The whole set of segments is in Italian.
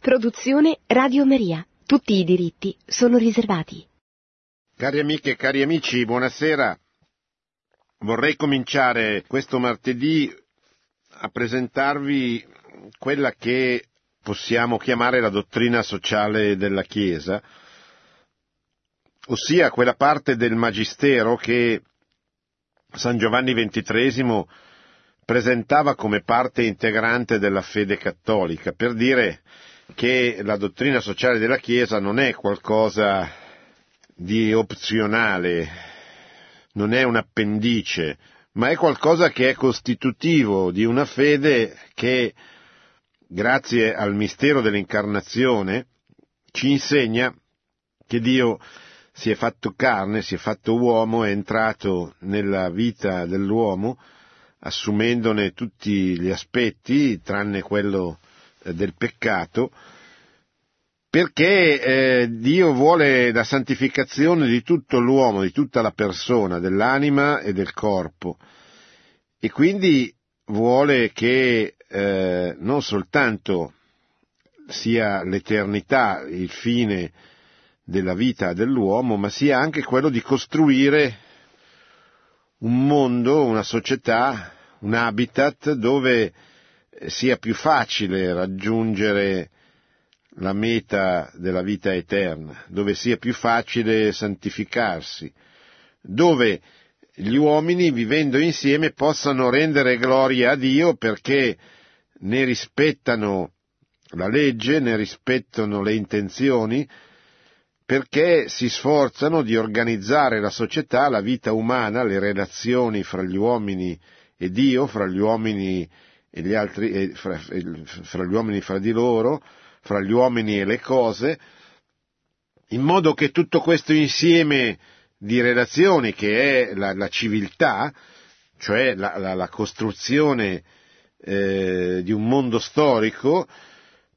Produzione Radio Maria. Tutti i diritti sono riservati. Cari amiche e cari amici, buonasera. Vorrei cominciare questo martedì a presentarvi quella che possiamo chiamare la dottrina sociale della Chiesa, ossia quella parte del Magistero che San Giovanni XXIII presentava come parte integrante della fede cattolica, per dire che la dottrina sociale della Chiesa non è qualcosa di opzionale, non è un appendice, ma è qualcosa che è costitutivo di una fede che, grazie al mistero dell'incarnazione, ci insegna che Dio si è fatto carne, si è fatto uomo, è entrato nella vita dell'uomo, assumendone tutti gli aspetti, tranne quello del peccato, perché eh, Dio vuole la santificazione di tutto l'uomo, di tutta la persona, dell'anima e del corpo, e quindi vuole che eh, non soltanto sia l'eternità il fine della vita dell'uomo, ma sia anche quello di costruire un mondo, una società, un habitat dove sia più facile raggiungere la meta della vita eterna, dove sia più facile santificarsi, dove gli uomini vivendo insieme possano rendere gloria a Dio perché ne rispettano la legge, ne rispettano le intenzioni, perché si sforzano di organizzare la società, la vita umana, le relazioni fra gli uomini e Dio, fra gli uomini e gli altri, e fra, fra gli uomini fra di loro, fra gli uomini e le cose, in modo che tutto questo insieme di relazioni che è la, la civiltà, cioè la, la, la costruzione eh, di un mondo storico,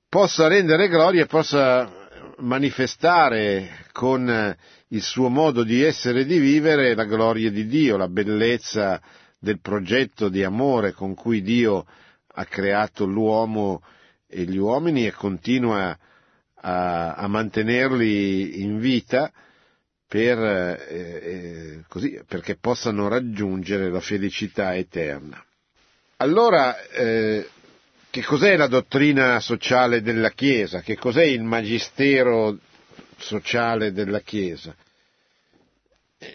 possa rendere gloria e possa manifestare con il suo modo di essere e di vivere la gloria di Dio, la bellezza del progetto di amore con cui Dio ha creato l'uomo e gli uomini e continua a, a mantenerli in vita per, eh, eh, così, perché possano raggiungere la felicità eterna. Allora, eh, che cos'è la dottrina sociale della Chiesa? Che cos'è il magistero sociale della Chiesa?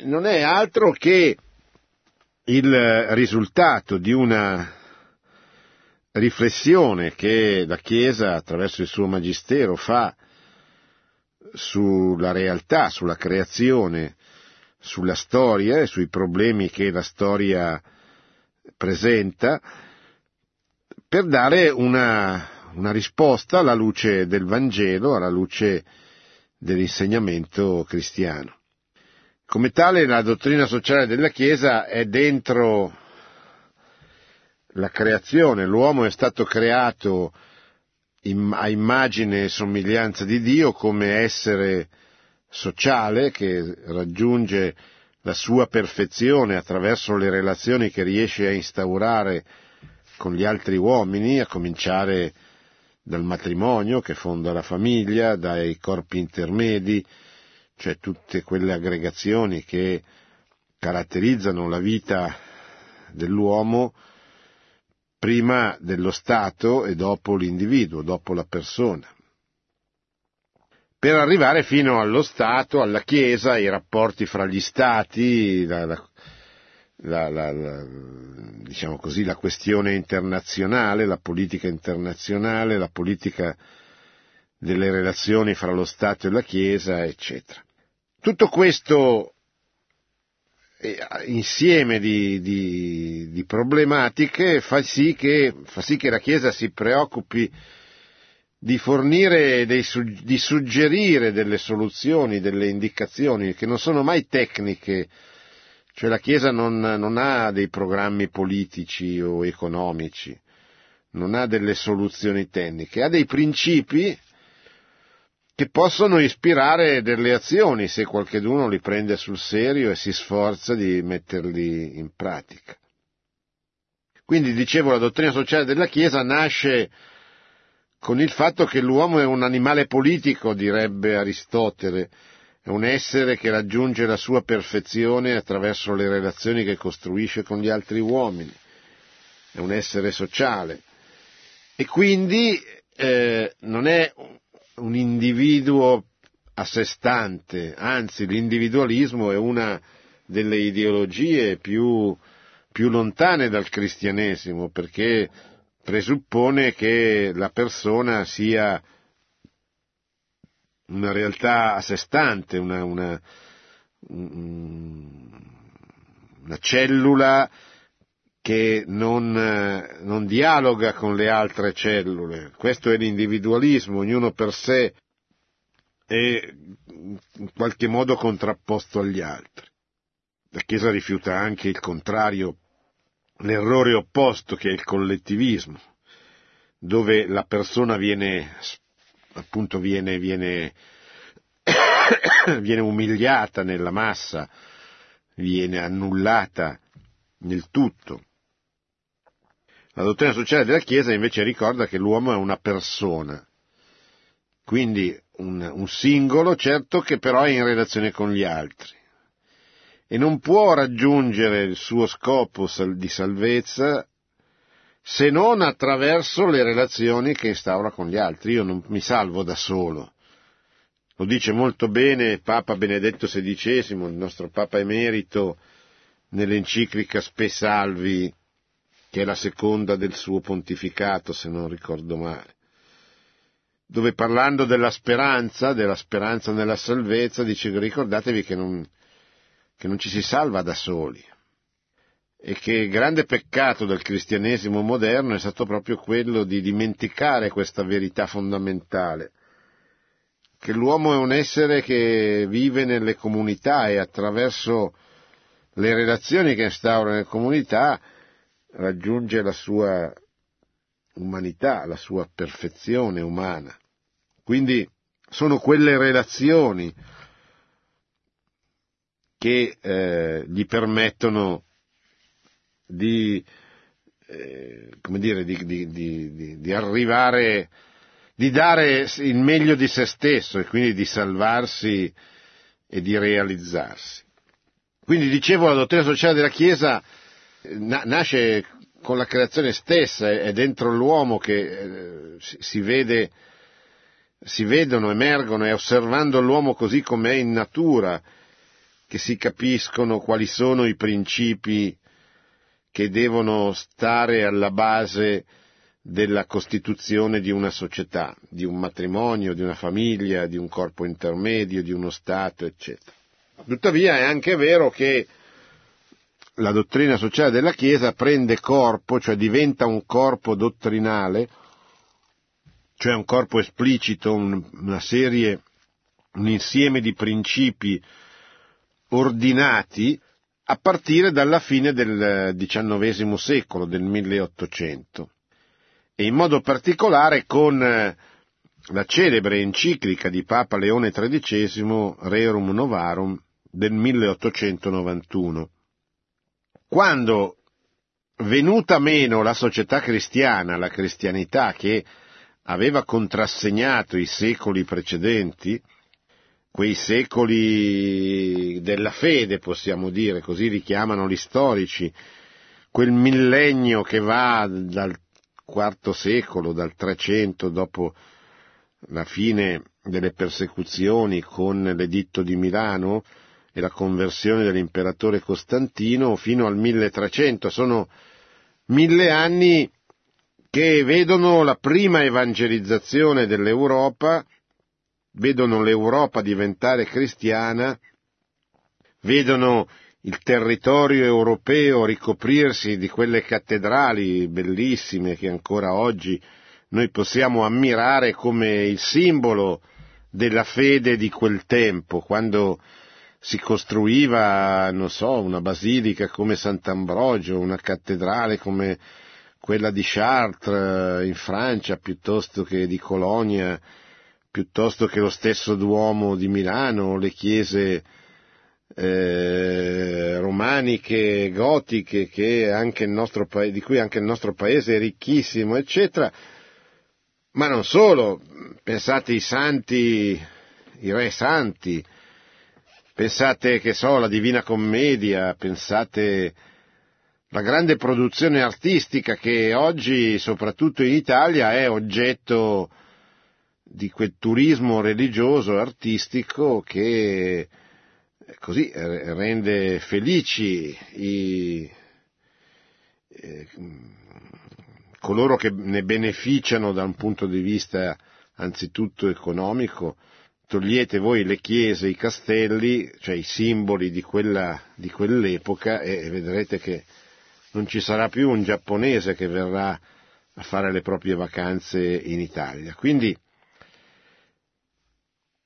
Non è altro che il risultato di una riflessione che la Chiesa attraverso il suo magistero fa sulla realtà, sulla creazione, sulla storia e sui problemi che la storia presenta per dare una, una risposta alla luce del Vangelo, alla luce dell'insegnamento cristiano. Come tale la dottrina sociale della Chiesa è dentro la creazione, l'uomo è stato creato a immagine e somiglianza di Dio come essere sociale che raggiunge la sua perfezione attraverso le relazioni che riesce a instaurare con gli altri uomini, a cominciare dal matrimonio che fonda la famiglia, dai corpi intermedi, cioè tutte quelle aggregazioni che caratterizzano la vita dell'uomo prima dello Stato e dopo l'individuo, dopo la persona, per arrivare fino allo Stato, alla Chiesa, ai rapporti fra gli Stati, la, la, la, la, diciamo così, la questione internazionale, la politica internazionale, la politica delle relazioni fra lo Stato e la Chiesa, eccetera. Tutto questo eh, insieme di, di, di problematiche fa sì, che, fa sì, che, la Chiesa si preoccupi di fornire, dei, di suggerire delle soluzioni, delle indicazioni che non sono mai tecniche, cioè la Chiesa non, non ha dei programmi politici o economici, non ha delle soluzioni tecniche, ha dei principi che possono ispirare delle azioni se qualcheduno li prende sul serio e si sforza di metterli in pratica. Quindi, dicevo, la dottrina sociale della Chiesa nasce con il fatto che l'uomo è un animale politico, direbbe Aristotele, è un essere che raggiunge la sua perfezione attraverso le relazioni che costruisce con gli altri uomini, è un essere sociale e quindi eh, non è un individuo a sé stante, anzi l'individualismo è una delle ideologie più, più lontane dal cristianesimo perché presuppone che la persona sia una realtà a sé stante, una, una, una cellula che non, non, dialoga con le altre cellule. Questo è l'individualismo, ognuno per sé è in qualche modo contrapposto agli altri. La Chiesa rifiuta anche il contrario l'errore opposto che è il collettivismo, dove la persona viene, appunto, viene, viene, viene umiliata nella massa, viene annullata nel tutto. La dottrina sociale della Chiesa invece ricorda che l'uomo è una persona, quindi un, un singolo, certo che però è in relazione con gli altri e non può raggiungere il suo scopo di salvezza se non attraverso le relazioni che instaura con gli altri. Io non mi salvo da solo. Lo dice molto bene Papa Benedetto XVI, il nostro Papa emerito, nell'enciclica Spe Salvi, che è la seconda del suo pontificato, se non ricordo male, dove parlando della speranza, della speranza nella salvezza, dice ricordatevi che non, che non ci si salva da soli e che il grande peccato del cristianesimo moderno è stato proprio quello di dimenticare questa verità fondamentale, che l'uomo è un essere che vive nelle comunità e attraverso le relazioni che instaura nelle comunità raggiunge la sua umanità, la sua perfezione umana. Quindi sono quelle relazioni che eh, gli permettono di, eh, come dire, di, di, di, arrivare, di dare il meglio di se stesso e quindi di salvarsi e di realizzarsi. Quindi dicevo la dottrina sociale della Chiesa na- nasce con la creazione stessa, è dentro l'uomo che eh, si vede, si vedono, emergono e osservando l'uomo così com'è in natura, che si capiscono quali sono i principi che devono stare alla base della costituzione di una società, di un matrimonio, di una famiglia, di un corpo intermedio, di uno Stato, eccetera. Tuttavia è anche vero che la dottrina sociale della Chiesa prende corpo, cioè diventa un corpo dottrinale, cioè un corpo esplicito, una serie, un insieme di principi ordinati a partire dalla fine del XIX secolo, del 1800, e in modo particolare con eh, la celebre enciclica di Papa Leone XIII, Rerum Novarum, del 1891. Quando, venuta meno la società cristiana, la cristianità che aveva contrassegnato i secoli precedenti, quei secoli della fede, possiamo dire, così richiamano gli storici, quel millennio che va dal IV secolo, dal 300 dopo la fine delle persecuzioni con l'editto di Milano e la conversione dell'imperatore Costantino fino al 1300. Sono mille anni che vedono la prima evangelizzazione dell'Europa vedono l'Europa diventare cristiana, vedono il territorio europeo ricoprirsi di quelle cattedrali bellissime che ancora oggi noi possiamo ammirare come il simbolo della fede di quel tempo, quando si costruiva, non so, una basilica come Sant'Ambrogio, una cattedrale come quella di Chartres in Francia, piuttosto che di Colonia piuttosto che lo stesso Duomo di Milano, le chiese eh, romaniche, gotiche, di cui anche il nostro paese è ricchissimo, eccetera, Ma non solo, pensate ai santi, i re santi, pensate che so, la Divina Commedia, pensate la grande produzione artistica che oggi, soprattutto in Italia, è oggetto di quel turismo religioso artistico che così rende felici i, eh, coloro che ne beneficiano da un punto di vista anzitutto economico, togliete voi le chiese, i castelli, cioè i simboli di, quella, di quell'epoca e vedrete che non ci sarà più un giapponese che verrà a fare le proprie vacanze in Italia. Quindi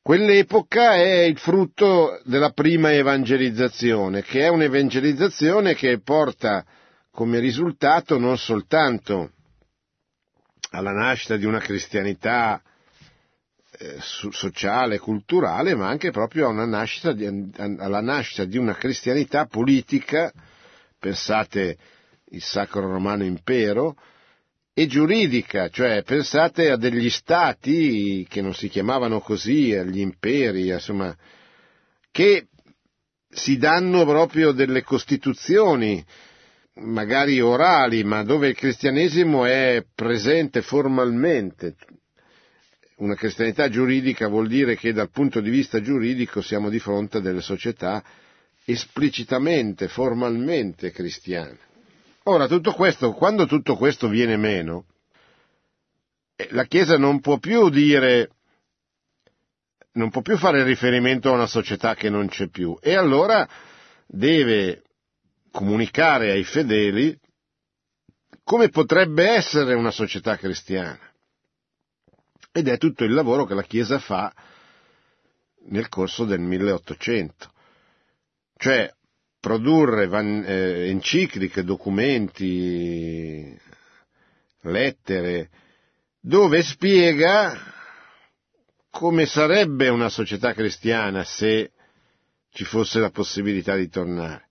quell'epoca è il frutto della prima evangelizzazione, che è un'evangelizzazione che porta come risultato non soltanto alla nascita di una cristianità sociale, culturale, ma anche proprio nascita, di, alla nascita di una cristianità politica, pensate il Sacro Romano Impero, e giuridica, cioè pensate a degli stati che non si chiamavano così, agli imperi, insomma, che si danno proprio delle costituzioni, magari orali, ma dove il cristianesimo è presente formalmente. Una cristianità giuridica vuol dire che dal punto di vista giuridico siamo di fronte a delle società esplicitamente, formalmente cristiane. Ora, tutto questo, quando tutto questo viene meno, eh, la Chiesa non può più dire, non può più fare riferimento a una società che non c'è più e allora deve comunicare ai fedeli come potrebbe essere una società cristiana. Ed è tutto il lavoro che la Chiesa fa nel corso del 1800. Cioè, produrre van, eh, encicliche, documenti, lettere, dove spiega come sarebbe una società cristiana se ci fosse la possibilità di tornare.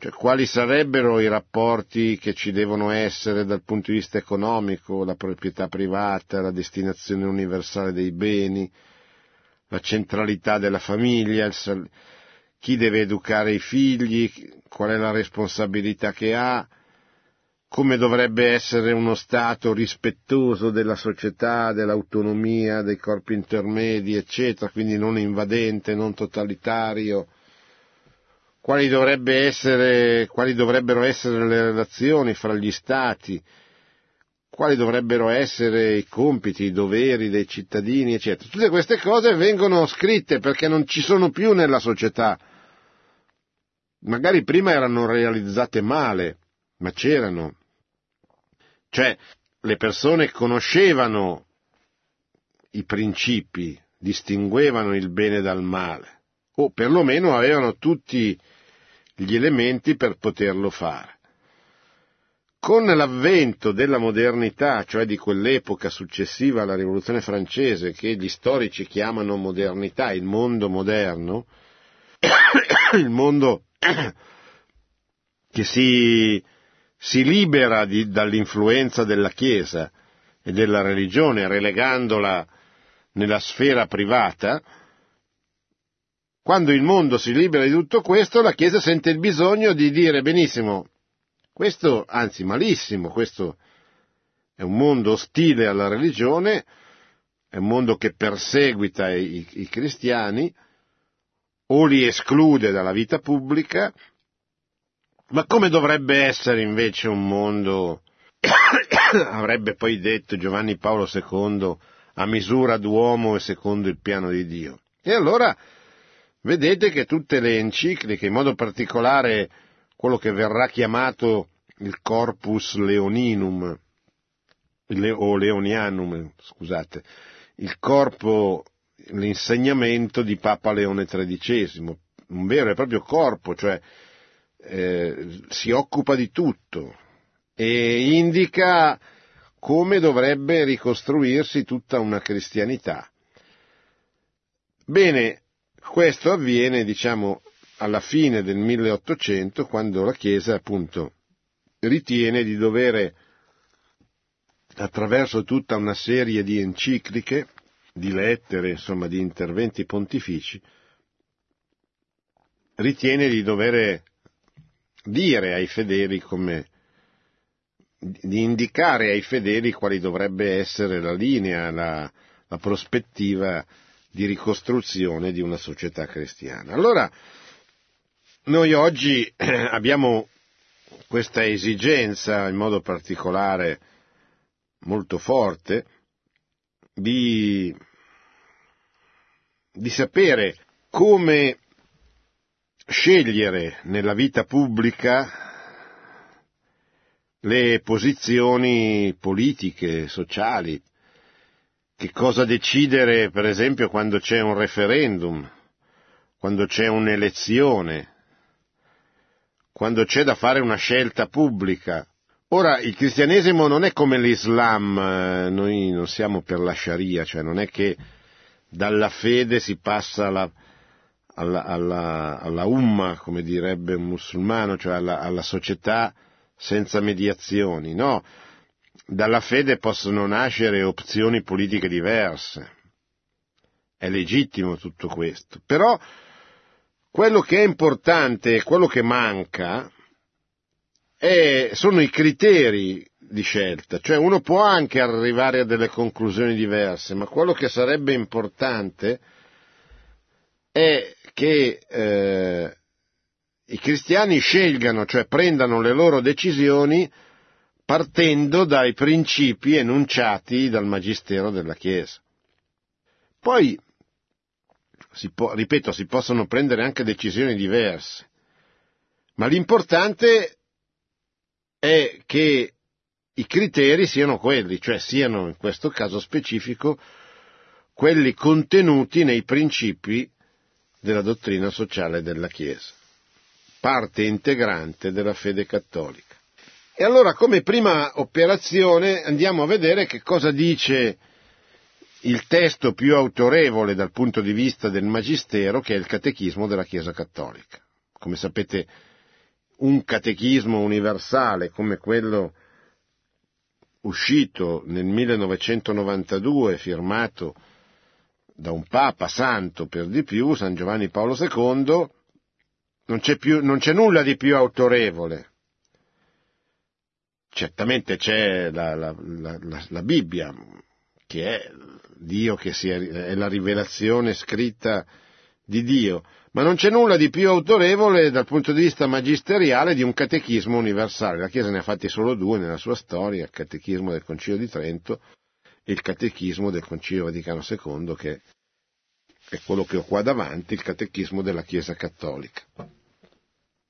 Cioè, quali sarebbero i rapporti che ci devono essere dal punto di vista economico, la proprietà privata, la destinazione universale dei beni, la centralità della famiglia, il, chi deve educare i figli, qual è la responsabilità che ha, come dovrebbe essere uno Stato rispettoso della società, dell'autonomia, dei corpi intermedi, eccetera, quindi non invadente, non totalitario, quali, dovrebbe essere, quali dovrebbero essere le relazioni fra gli Stati, quali dovrebbero essere i compiti, i doveri dei cittadini, eccetera. Tutte queste cose vengono scritte perché non ci sono più nella società. Magari prima erano realizzate male, ma c'erano. Cioè, le persone conoscevano i principi, distinguevano il bene dal male, o perlomeno avevano tutti gli elementi per poterlo fare. Con l'avvento della modernità, cioè di quell'epoca successiva alla rivoluzione francese, che gli storici chiamano modernità, il mondo moderno, il mondo che si, si libera di, dall'influenza della Chiesa e della religione, relegandola nella sfera privata, quando il mondo si libera di tutto questo, la Chiesa sente il bisogno di dire benissimo, questo, anzi malissimo, questo è un mondo ostile alla religione, è un mondo che perseguita i, i cristiani, o li esclude dalla vita pubblica, ma come dovrebbe essere invece un mondo, avrebbe poi detto Giovanni Paolo II, a misura d'uomo e secondo il piano di Dio? E allora vedete che tutte le encicliche, in modo particolare quello che verrà chiamato il Corpus Leoninum, o Leonianum, scusate, il corpo, l'insegnamento di Papa Leone XIII, un vero e proprio corpo, cioè eh, si occupa di tutto e indica come dovrebbe ricostruirsi tutta una cristianità. Bene, questo avviene, diciamo, alla fine del 1800, quando la Chiesa, appunto, ritiene di dover attraverso tutta una serie di encicliche, di lettere, insomma di interventi pontifici, ritiene di dover dire ai fedeli come di indicare ai fedeli quali dovrebbe essere la linea, la, la prospettiva di ricostruzione di una società cristiana. Allora, noi oggi abbiamo questa esigenza in modo particolare molto forte di, di sapere come scegliere nella vita pubblica le posizioni politiche, sociali, che cosa decidere per esempio quando c'è un referendum, quando c'è un'elezione, quando c'è da fare una scelta pubblica. Ora, il cristianesimo non è come l'Islam, eh, noi non siamo per la Sharia, cioè non è che dalla fede si passa alla, alla, alla, alla umma, come direbbe un musulmano, cioè alla, alla società senza mediazioni, no. Dalla fede possono nascere opzioni politiche diverse. È legittimo tutto questo. Però quello che è importante e quello che manca è, sono i criteri di scelta, cioè uno può anche arrivare a delle conclusioni diverse, ma quello che sarebbe importante è che eh, i cristiani scelgano, cioè prendano le loro decisioni partendo dai principi enunciati dal Magistero della Chiesa. Poi, si può, ripeto, si possono prendere anche decisioni diverse, ma l'importante è che i criteri siano quelli, cioè siano in questo caso specifico quelli contenuti nei principi della dottrina sociale della Chiesa parte integrante della fede cattolica. E allora come prima operazione andiamo a vedere che cosa dice il testo più autorevole dal punto di vista del Magistero, che è il Catechismo della Chiesa Cattolica. Come sapete, un catechismo universale come quello uscito nel 1992, firmato da un Papa santo per di più, San Giovanni Paolo II, non c'è, più, non c'è nulla di più autorevole. Certamente c'è la, la, la, la Bibbia, che è Dio, che sia, è la rivelazione scritta di Dio, ma non c'è nulla di più autorevole dal punto di vista magisteriale di un catechismo universale. La Chiesa ne ha fatti solo due nella sua storia, il catechismo del Concilio di Trento e il catechismo del Concilio Vaticano II, che è quello che ho qua davanti, il catechismo della Chiesa Cattolica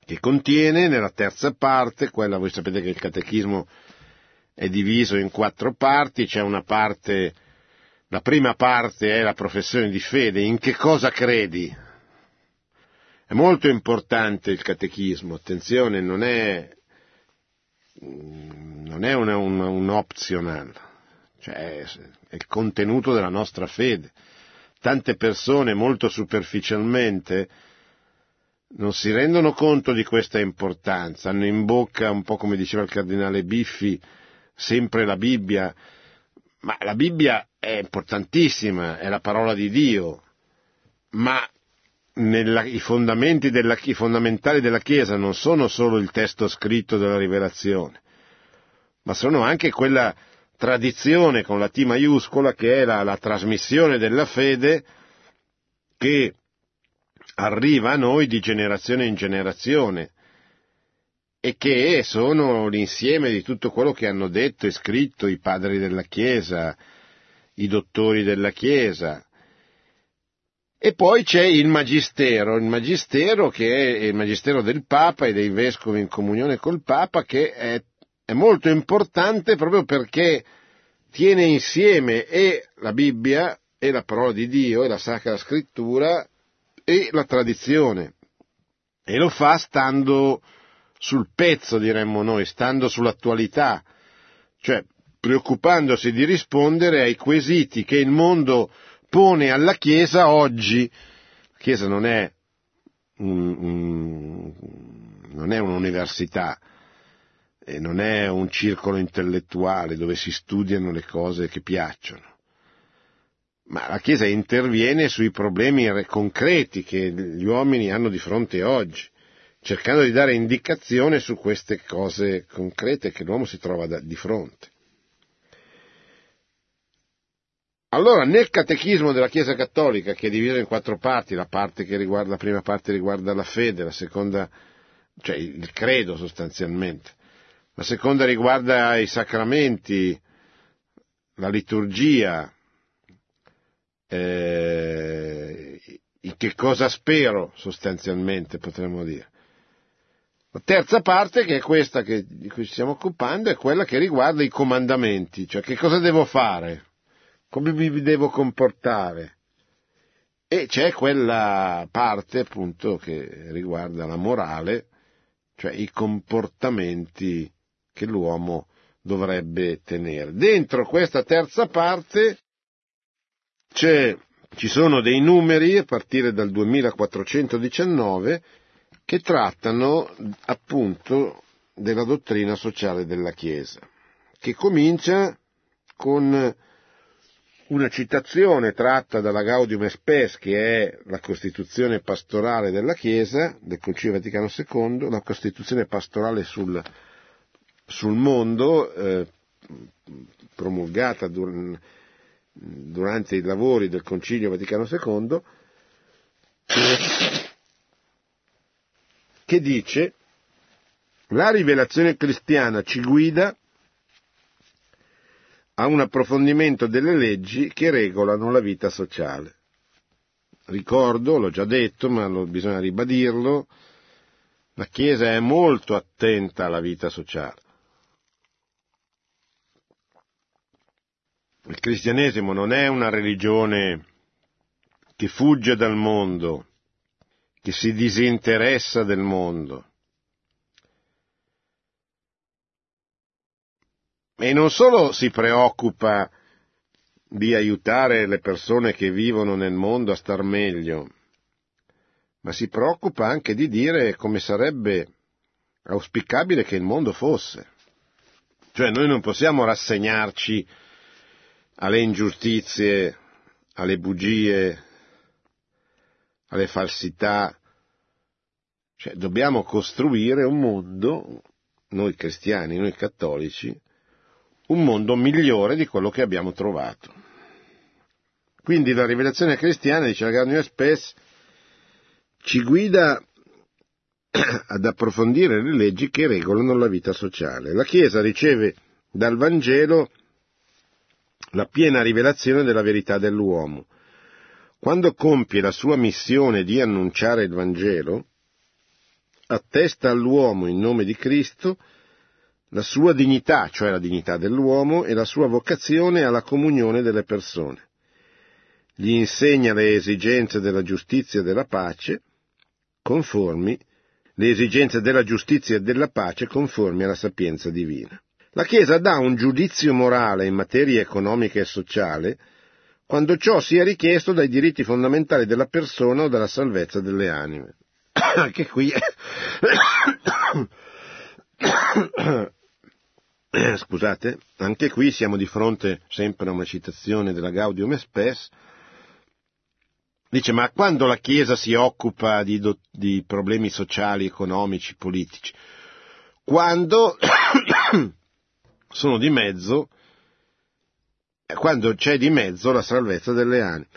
che contiene nella terza parte, quella voi sapete che il catechismo è diviso in quattro parti, c'è una parte, la prima parte è la professione di fede, in che cosa credi? È molto importante il catechismo, attenzione, non è, non è una, una, un optional, cioè è il contenuto della nostra fede. Tante persone molto superficialmente non si rendono conto di questa importanza, hanno in bocca, un po' come diceva il cardinale Biffi, sempre la Bibbia, ma la Bibbia è importantissima, è la parola di Dio, ma nella, i, della, i fondamentali della Chiesa non sono solo il testo scritto della rivelazione, ma sono anche quella tradizione con la T maiuscola che è la, la trasmissione della fede che arriva a noi di generazione in generazione e che sono l'insieme di tutto quello che hanno detto e scritto i padri della Chiesa, i dottori della Chiesa. E poi c'è il Magistero, il Magistero che è il Magistero del Papa e dei Vescovi in comunione col Papa, che è, è molto importante proprio perché tiene insieme e la Bibbia e la parola di Dio e la Sacra Scrittura e la tradizione e lo fa stando sul pezzo, diremmo noi, stando sull'attualità, cioè preoccupandosi di rispondere ai quesiti che il mondo pone alla Chiesa oggi. La Chiesa non è, un, un, non è un'università, e non è un circolo intellettuale dove si studiano le cose che piacciono. Ma la Chiesa interviene sui problemi concreti che gli uomini hanno di fronte oggi, cercando di dare indicazione su queste cose concrete che l'uomo si trova di fronte. Allora, nel catechismo della Chiesa Cattolica, che è diviso in quattro parti, la, parte riguarda, la prima parte riguarda la fede, la seconda, cioè il credo sostanzialmente, la seconda riguarda i sacramenti, la liturgia, eh, che cosa spero sostanzialmente potremmo dire. La terza parte, che è questa che, di cui ci stiamo occupando, è quella che riguarda i comandamenti, cioè che cosa devo fare, come mi devo comportare. E c'è quella parte appunto che riguarda la morale, cioè i comportamenti che l'uomo dovrebbe tenere. Dentro questa terza parte ci sono dei numeri a partire dal 2419 che trattano appunto della dottrina sociale della Chiesa, che comincia con una citazione tratta dalla Gaudium Spes, che è la Costituzione pastorale della Chiesa, del Concilio Vaticano II, la Costituzione pastorale sul sul mondo, eh, promulgata dur- durante i lavori del Concilio Vaticano II, che dice la rivelazione cristiana ci guida a un approfondimento delle leggi che regolano la vita sociale. Ricordo, l'ho già detto, ma bisogna ribadirlo, la Chiesa è molto attenta alla vita sociale. Il cristianesimo non è una religione che fugge dal mondo, che si disinteressa del mondo. E non solo si preoccupa di aiutare le persone che vivono nel mondo a star meglio, ma si preoccupa anche di dire come sarebbe auspicabile che il mondo fosse. Cioè noi non possiamo rassegnarci alle ingiustizie, alle bugie, alle falsità. Cioè, dobbiamo costruire un mondo, noi cristiani, noi cattolici, un mondo migliore di quello che abbiamo trovato. Quindi la rivelazione cristiana, dice la Gaudium Spes, ci guida ad approfondire le leggi che regolano la vita sociale. La Chiesa riceve dal Vangelo la piena rivelazione della verità dell'uomo. Quando compie la sua missione di annunciare il Vangelo, attesta all'uomo in nome di Cristo la sua dignità, cioè la dignità dell'uomo, e la sua vocazione alla comunione delle persone. Gli insegna le esigenze della giustizia e della pace, conformi, le esigenze della giustizia e della pace conformi alla sapienza divina. La Chiesa dà un giudizio morale in materia economica e sociale quando ciò sia richiesto dai diritti fondamentali della persona o dalla salvezza delle anime. Anche qui scusate, anche qui siamo di fronte sempre a una citazione della Gaudium Spes, dice ma quando la Chiesa si occupa di, do, di problemi sociali, economici, politici? Quando sono di mezzo, quando c'è di mezzo la salvezza delle anime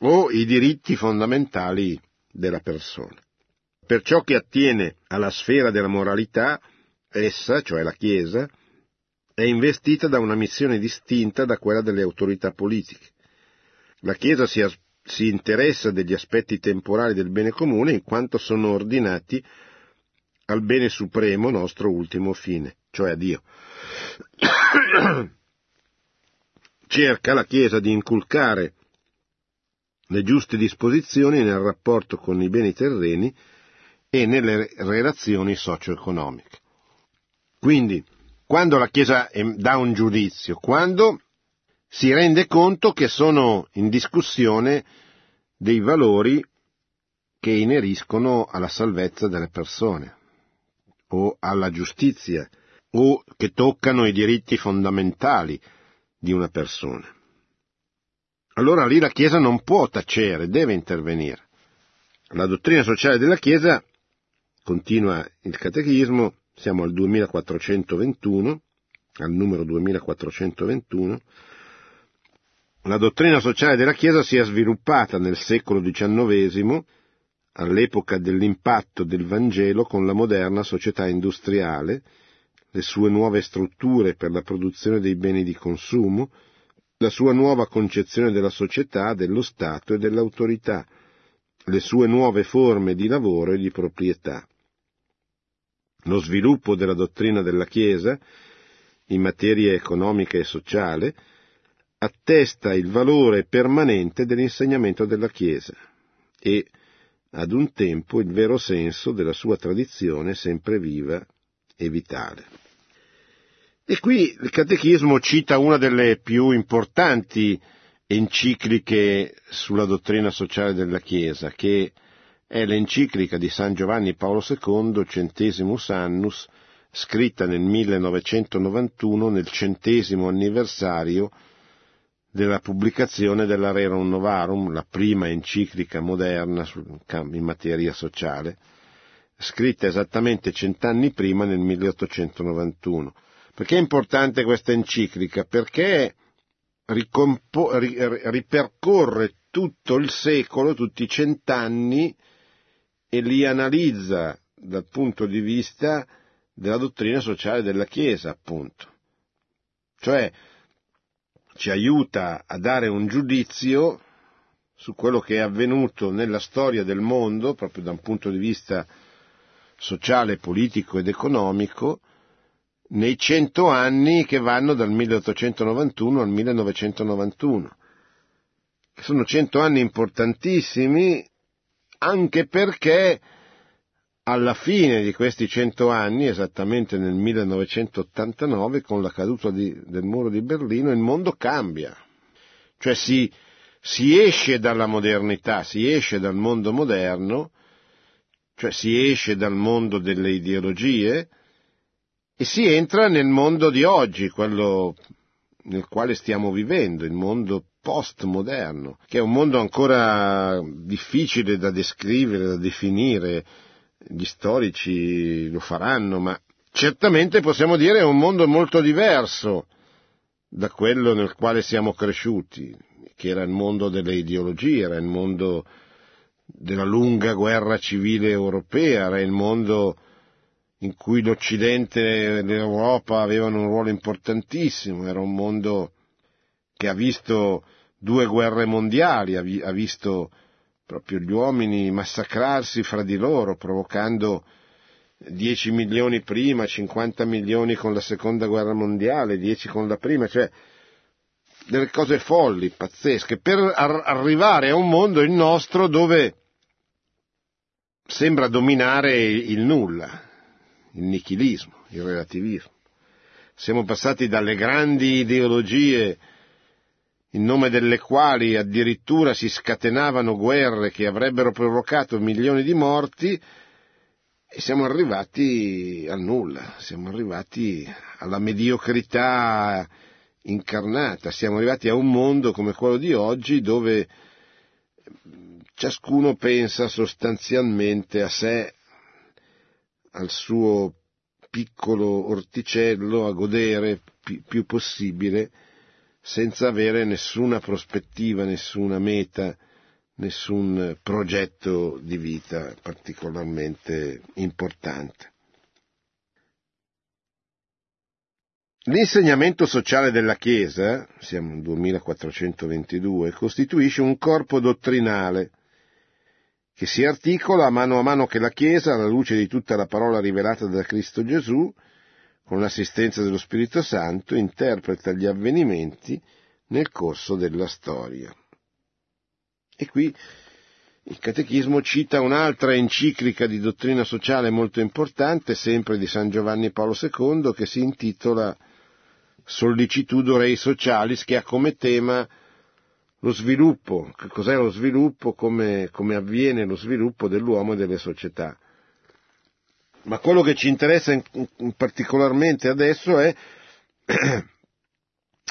o i diritti fondamentali della persona. Per ciò che attiene alla sfera della moralità, essa, cioè la Chiesa, è investita da una missione distinta da quella delle autorità politiche. La Chiesa si, si interessa degli aspetti temporali del bene comune in quanto sono ordinati al bene supremo nostro ultimo fine, cioè a Dio. Cerca la Chiesa di inculcare le giuste disposizioni nel rapporto con i beni terreni e nelle relazioni socio-economiche. Quindi, quando la Chiesa dà un giudizio, quando si rende conto che sono in discussione dei valori che ineriscono alla salvezza delle persone, o alla giustizia o che toccano i diritti fondamentali di una persona. Allora lì la Chiesa non può tacere, deve intervenire. La dottrina sociale della Chiesa, continua il Catechismo, siamo al 2421, al numero 2421, la dottrina sociale della Chiesa si è sviluppata nel secolo XIX, all'epoca dell'impatto del Vangelo con la moderna società industriale, le sue nuove strutture per la produzione dei beni di consumo, la sua nuova concezione della società, dello Stato e dell'autorità, le sue nuove forme di lavoro e di proprietà. Lo sviluppo della dottrina della Chiesa in materia economica e sociale attesta il valore permanente dell'insegnamento della Chiesa e, ad un tempo, il vero senso della sua tradizione sempre viva e vitale. E qui il Catechismo cita una delle più importanti encicliche sulla dottrina sociale della Chiesa, che è l'enciclica di San Giovanni Paolo II, Centesimus Annus, scritta nel 1991 nel centesimo anniversario della pubblicazione della Rerum Novarum, la prima enciclica moderna in materia sociale, scritta esattamente cent'anni prima nel 1891. Perché è importante questa enciclica? Perché ricompo- ripercorre tutto il secolo, tutti i cent'anni, e li analizza dal punto di vista della dottrina sociale della Chiesa, appunto. Cioè, ci aiuta a dare un giudizio su quello che è avvenuto nella storia del mondo, proprio da un punto di vista sociale, politico ed economico, nei cento anni che vanno dal 1891 al 1991. Sono cento anni importantissimi anche perché alla fine di questi cento anni, esattamente nel 1989, con la caduta di, del muro di Berlino, il mondo cambia. Cioè si, si esce dalla modernità, si esce dal mondo moderno, cioè si esce dal mondo delle ideologie e si entra nel mondo di oggi, quello nel quale stiamo vivendo, il mondo postmoderno, che è un mondo ancora difficile da descrivere, da definire, gli storici lo faranno, ma certamente possiamo dire è un mondo molto diverso da quello nel quale siamo cresciuti, che era il mondo delle ideologie, era il mondo della lunga guerra civile europea, era il mondo in cui l'Occidente e l'Europa avevano un ruolo importantissimo, era un mondo che ha visto due guerre mondiali, ha, visto proprio gli uomini massacrarsi fra di loro, provocando 10 milioni prima, 50 milioni con la seconda guerra mondiale, 10 con la prima, cioè delle cose folli, pazzesche, per ar- arrivare a un mondo, il nostro, dove sembra dominare il nulla, il nichilismo, il relativismo. Siamo passati dalle grandi ideologie in nome delle quali addirittura si scatenavano guerre che avrebbero provocato milioni di morti, e siamo arrivati al nulla, siamo arrivati alla mediocrità incarnata, siamo arrivati a un mondo come quello di oggi dove ciascuno pensa sostanzialmente a sé, al suo piccolo orticello, a godere più possibile senza avere nessuna prospettiva, nessuna meta, nessun progetto di vita particolarmente importante. L'insegnamento sociale della Chiesa, siamo nel 2422, costituisce un corpo dottrinale che si articola a mano a mano che la Chiesa, alla luce di tutta la parola rivelata da Cristo Gesù, con l'assistenza dello Spirito Santo, interpreta gli avvenimenti nel corso della storia. E qui il Catechismo cita un'altra enciclica di dottrina sociale molto importante, sempre di San Giovanni Paolo II, che si intitola Sollicitudo Rei Socialis, che ha come tema lo sviluppo, che cos'è lo sviluppo, come, come avviene lo sviluppo dell'uomo e delle società. Ma quello che ci interessa in, in particolarmente adesso è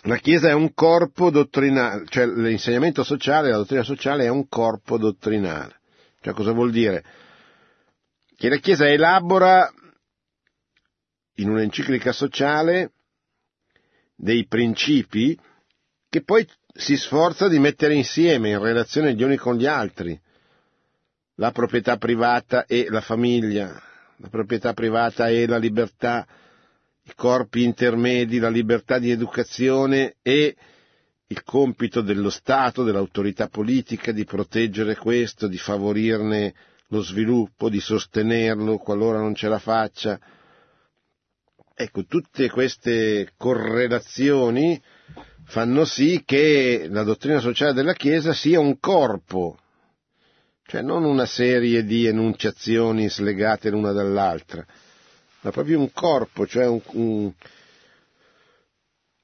la Chiesa è un corpo dottrinale, cioè l'insegnamento sociale, la dottrina sociale è un corpo dottrinale. Cioè cosa vuol dire? Che la Chiesa elabora in un'enciclica sociale dei principi che poi si sforza di mettere insieme in relazione gli uni con gli altri. La proprietà privata e la famiglia, la proprietà privata e la libertà, i corpi intermedi, la libertà di educazione e il compito dello Stato, dell'autorità politica di proteggere questo, di favorirne lo sviluppo, di sostenerlo qualora non ce la faccia. Ecco, tutte queste correlazioni fanno sì che la dottrina sociale della Chiesa sia un corpo, cioè non una serie di enunciazioni slegate l'una dall'altra, ma proprio un corpo, cioè un, un,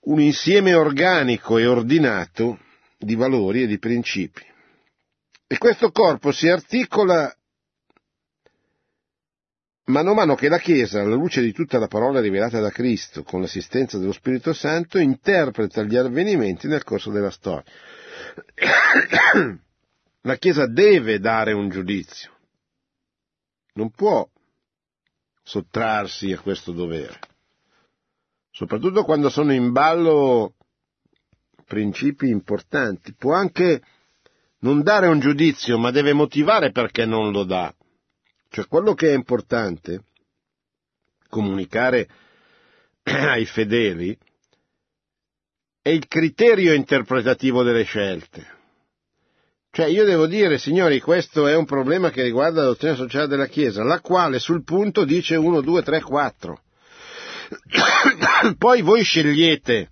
un insieme organico e ordinato di valori e di principi. E questo corpo si articola Mano a mano che la Chiesa, alla luce di tutta la parola rivelata da Cristo, con l'assistenza dello Spirito Santo, interpreta gli avvenimenti nel corso della storia. La Chiesa deve dare un giudizio, non può sottrarsi a questo dovere, soprattutto quando sono in ballo principi importanti. Può anche non dare un giudizio, ma deve motivare perché non lo dà. Cioè quello che è importante comunicare ai fedeli è il criterio interpretativo delle scelte. Cioè io devo dire, signori, questo è un problema che riguarda la dottrina sociale della Chiesa, la quale sul punto dice 1, 2, 3, 4. Poi voi scegliete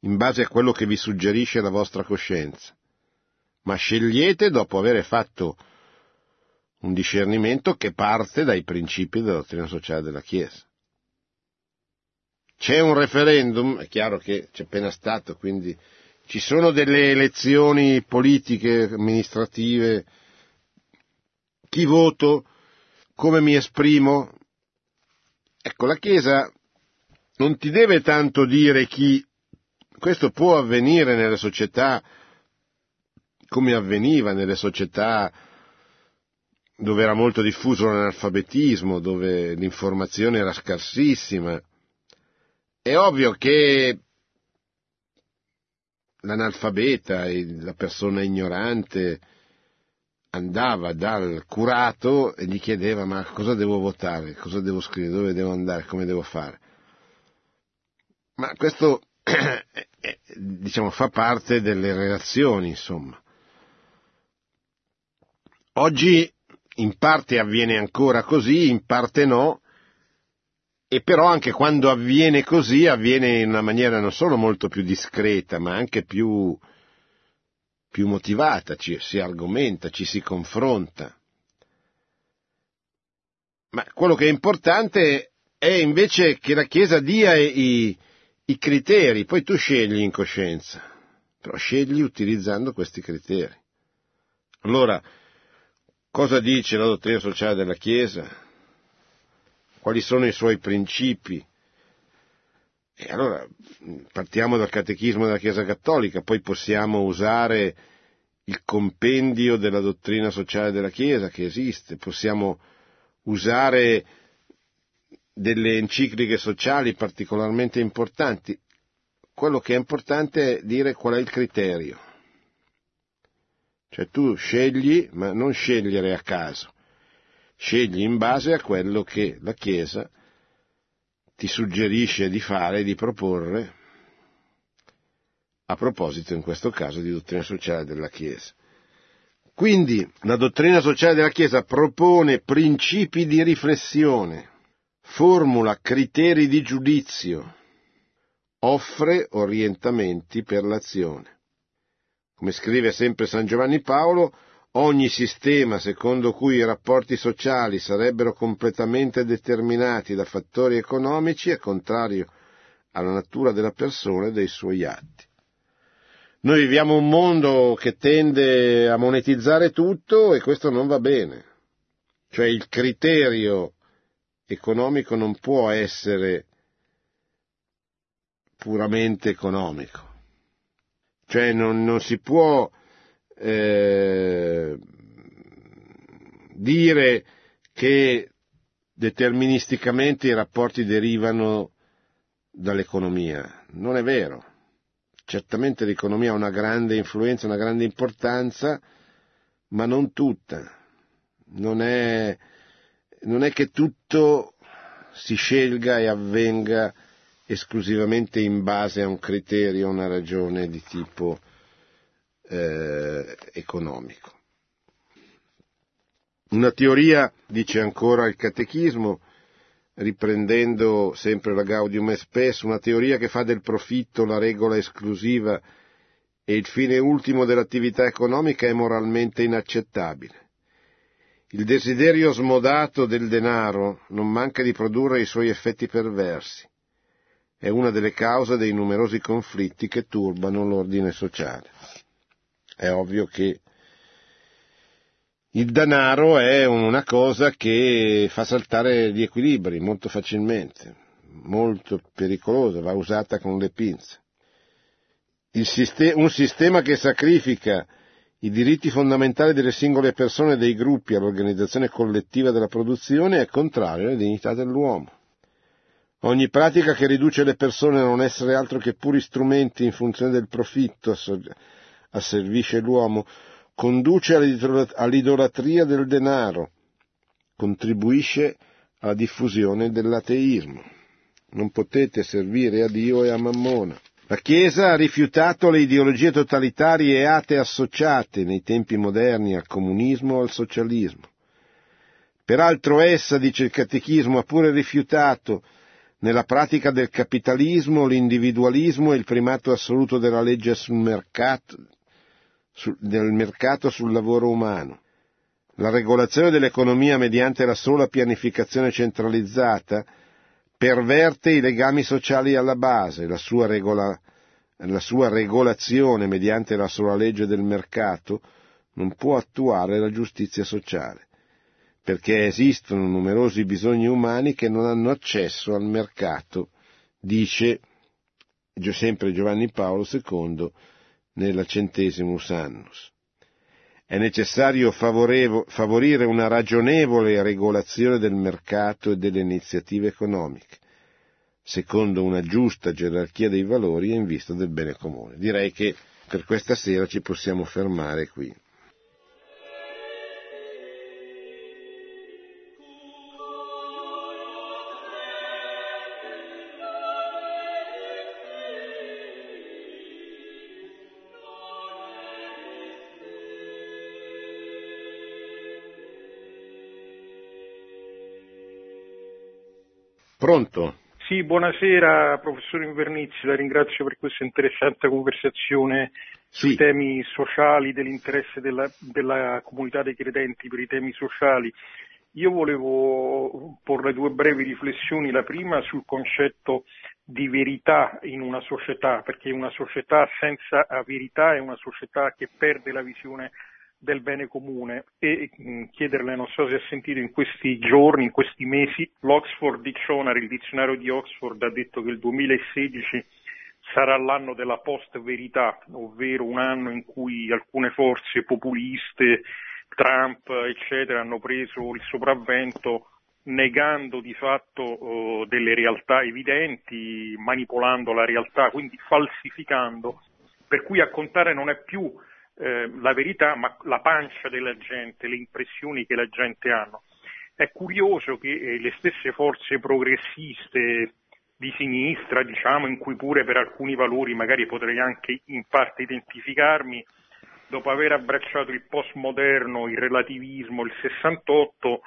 in base a quello che vi suggerisce la vostra coscienza, ma scegliete dopo aver fatto un discernimento che parte dai principi della dottrina sociale della Chiesa. C'è un referendum, è chiaro che c'è appena stato, quindi ci sono delle elezioni politiche, amministrative, chi voto, come mi esprimo. Ecco, la Chiesa non ti deve tanto dire chi, questo può avvenire nelle società come avveniva nelle società dove era molto diffuso l'analfabetismo, dove l'informazione era scarsissima. È ovvio che l'analfabeta e la persona ignorante andava dal curato e gli chiedeva ma cosa devo votare, cosa devo scrivere, dove devo andare, come devo fare. Ma questo diciamo, fa parte delle relazioni, insomma. Oggi in parte avviene ancora così, in parte no, e però anche quando avviene così avviene in una maniera non solo molto più discreta, ma anche più, più motivata, ci si argomenta, ci si confronta. Ma quello che è importante è invece che la Chiesa dia i, i criteri, poi tu scegli in coscienza, però scegli utilizzando questi criteri. Allora, Cosa dice la dottrina sociale della Chiesa? Quali sono i suoi principi? E allora partiamo dal catechismo della Chiesa Cattolica, poi possiamo usare il compendio della dottrina sociale della Chiesa che esiste, possiamo usare delle encicliche sociali particolarmente importanti. Quello che è importante è dire qual è il criterio cioè tu scegli, ma non scegliere a caso, scegli in base a quello che la Chiesa ti suggerisce di fare di proporre, a proposito in questo caso di dottrina sociale della Chiesa. Quindi la dottrina sociale della Chiesa propone principi di riflessione, formula criteri di giudizio, offre orientamenti per l'azione. Come scrive sempre San Giovanni Paolo, ogni sistema secondo cui i rapporti sociali sarebbero completamente determinati da fattori economici è contrario alla natura della persona e dei suoi atti. Noi viviamo un mondo che tende a monetizzare tutto e questo non va bene. Cioè il criterio economico non può essere puramente economico. Cioè non, non si può eh, dire che deterministicamente i rapporti derivano dall'economia. Non è vero. Certamente l'economia ha una grande influenza, una grande importanza, ma non tutta. Non è, non è che tutto si scelga e avvenga esclusivamente in base a un criterio, a una ragione di tipo eh, economico. Una teoria, dice ancora il catechismo, riprendendo sempre la Gaudium et Spes, una teoria che fa del profitto la regola esclusiva e il fine ultimo dell'attività economica è moralmente inaccettabile. Il desiderio smodato del denaro non manca di produrre i suoi effetti perversi. È una delle cause dei numerosi conflitti che turbano l'ordine sociale. È ovvio che il denaro è una cosa che fa saltare gli equilibri molto facilmente, molto pericolosa, va usata con le pinze. un sistema che sacrifica i diritti fondamentali delle singole persone e dei gruppi all'organizzazione collettiva della produzione è contrario alla dignità dell'uomo. Ogni pratica che riduce le persone a non essere altro che puri strumenti in funzione del profitto asservisce l'uomo conduce all'idolatria del denaro, contribuisce alla diffusione dell'ateismo. Non potete servire a Dio e a Mammona. La Chiesa ha rifiutato le ideologie totalitarie e atee associate nei tempi moderni al comunismo o al socialismo. Peraltro essa, dice il Catechismo, ha pure rifiutato nella pratica del capitalismo l'individualismo e il primato assoluto della legge sul mercato, del mercato sul lavoro umano. La regolazione dell'economia mediante la sola pianificazione centralizzata perverte i legami sociali alla base, la sua, regola, la sua regolazione mediante la sola legge del mercato non può attuare la giustizia sociale, perché esistono numerosi bisogni umani che non hanno accesso al mercato, dice sempre Giovanni Paolo II nella centesimus annus. È necessario favorire una ragionevole regolazione del mercato e delle iniziative economiche, secondo una giusta gerarchia dei valori e in vista del bene comune. Direi che per questa sera ci possiamo fermare qui. Pronto? Sì, buonasera professore Invernizzi, la ringrazio per questa interessante conversazione sì. sui temi sociali, dell'interesse della, della, comunità dei credenti per i temi sociali. Io volevo porre due brevi riflessioni, la prima sul concetto di verità in una società, perché una società senza verità è una società che perde la visione del bene comune e mm, chiederle, non so se ha sentito in questi giorni, in questi mesi, l'Oxford Dictionary, il dizionario di Oxford ha detto che il 2016 sarà l'anno della post-verità, ovvero un anno in cui alcune forze populiste, Trump, eccetera, hanno preso il sopravvento negando di fatto uh, delle realtà evidenti, manipolando la realtà, quindi falsificando, per cui a contare non è più eh, la verità, ma la pancia della gente, le impressioni che la gente ha. È curioso che eh, le stesse forze progressiste di sinistra, diciamo, in cui pure per alcuni valori magari potrei anche in parte identificarmi, dopo aver abbracciato il postmoderno, il relativismo, il 68,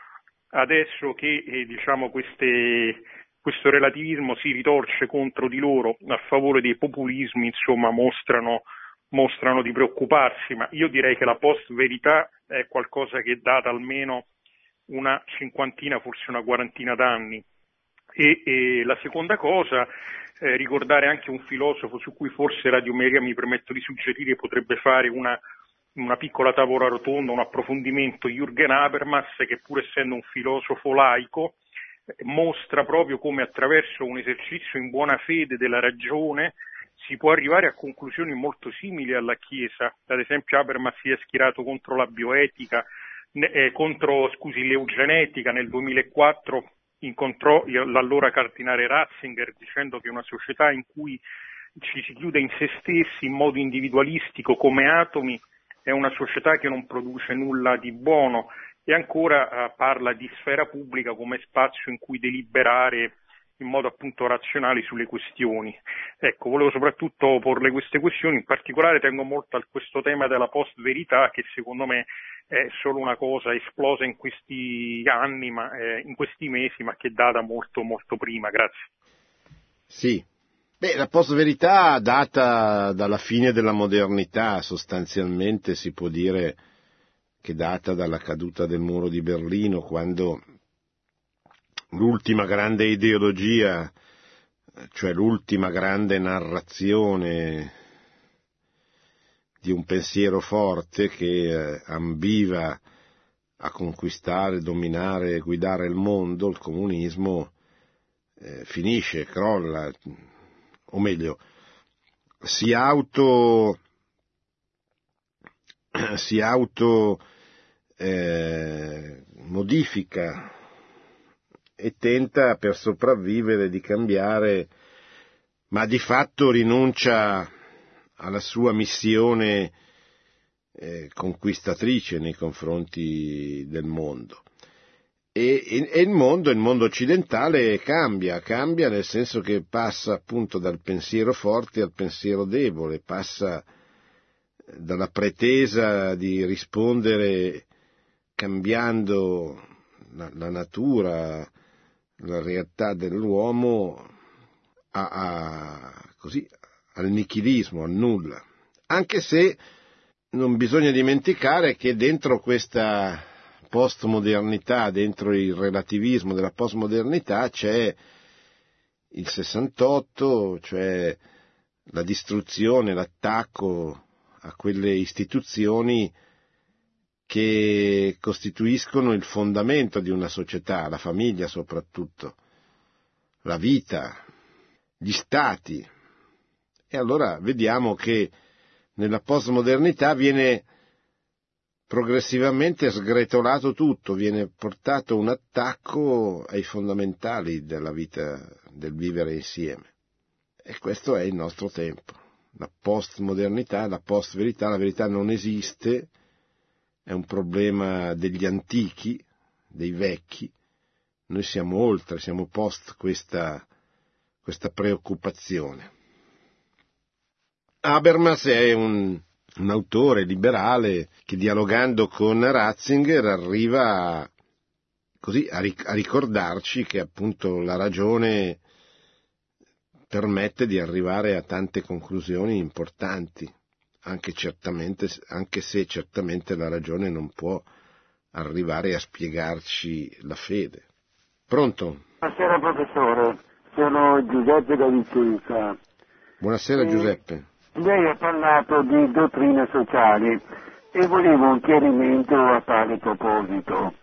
adesso che eh, diciamo, queste, questo relativismo si ritorce contro di loro a favore dei populismi, insomma, mostrano mostrano di preoccuparsi, ma io direi che la post-verità è qualcosa che data almeno una cinquantina, forse una quarantina d'anni. E, e la seconda cosa, eh, ricordare anche un filosofo su cui forse Radio Meria mi permetto di suggerire potrebbe fare una, una piccola tavola rotonda un approfondimento Jürgen Habermas che pur essendo un filosofo laico mostra proprio come attraverso un esercizio in buona fede della ragione si può arrivare a conclusioni molto simili alla Chiesa. Ad esempio Habermas si è schierato contro la bioetica, eh, contro scusi, l'eugenetica nel 2004 incontrò l'allora cardinale Ratzinger dicendo che una società in cui ci si chiude in se stessi in modo individualistico come atomi è una società che non produce nulla di buono e ancora eh, parla di sfera pubblica come spazio in cui deliberare in modo appunto razionale sulle questioni. Ecco, volevo soprattutto porle queste questioni, in particolare tengo molto a questo tema della post-verità che secondo me è solo una cosa esplosa in questi anni, ma, eh, in questi mesi, ma che data molto molto prima. Grazie. Sì. Beh, la post-verità data dalla fine della modernità, sostanzialmente si può dire che data dalla caduta del muro di Berlino, quando l'ultima grande ideologia, cioè l'ultima grande narrazione di un pensiero forte che eh, ambiva a conquistare, dominare, guidare il mondo, il comunismo, eh, finisce, crolla, o meglio, si auto, si auto eh, modifica e tenta per sopravvivere di cambiare, ma di fatto rinuncia alla sua missione eh, conquistatrice nei confronti del mondo. E, e, il mondo, il mondo occidentale cambia, cambia nel senso che passa appunto dal pensiero forte al pensiero debole, passa dalla pretesa di rispondere cambiando la, la natura, la realtà dell'uomo a, a, così, al nichilismo, al nulla. Anche se non bisogna dimenticare che dentro questa postmodernità, dentro il relativismo della postmodernità c'è il 68, cioè la distruzione, l'attacco a quelle istituzioni che costituiscono il fondamento di una società, la famiglia soprattutto, la vita, gli stati. E allora vediamo che nella postmodernità viene progressivamente sgretolato tutto, viene portato un attacco ai fondamentali della vita, del vivere insieme. E questo è il nostro tempo. La postmodernità, la postverità, la verità non esiste, è un problema degli antichi, dei vecchi, noi siamo oltre, siamo post questa, questa preoccupazione. Habermas è un, un, autore liberale che dialogando con Ratzinger arriva così, a, a ricordarci che appunto la ragione permette di arrivare a tante conclusioni importanti anche, anche se certamente la ragione non può arrivare a spiegarci la fede. Pronto? Buonasera professore, sono Giuseppe da Vicenza. Buonasera e Giuseppe. Lei ha parlato di dottrine sociali e volevo un chiarimento a tale proposito.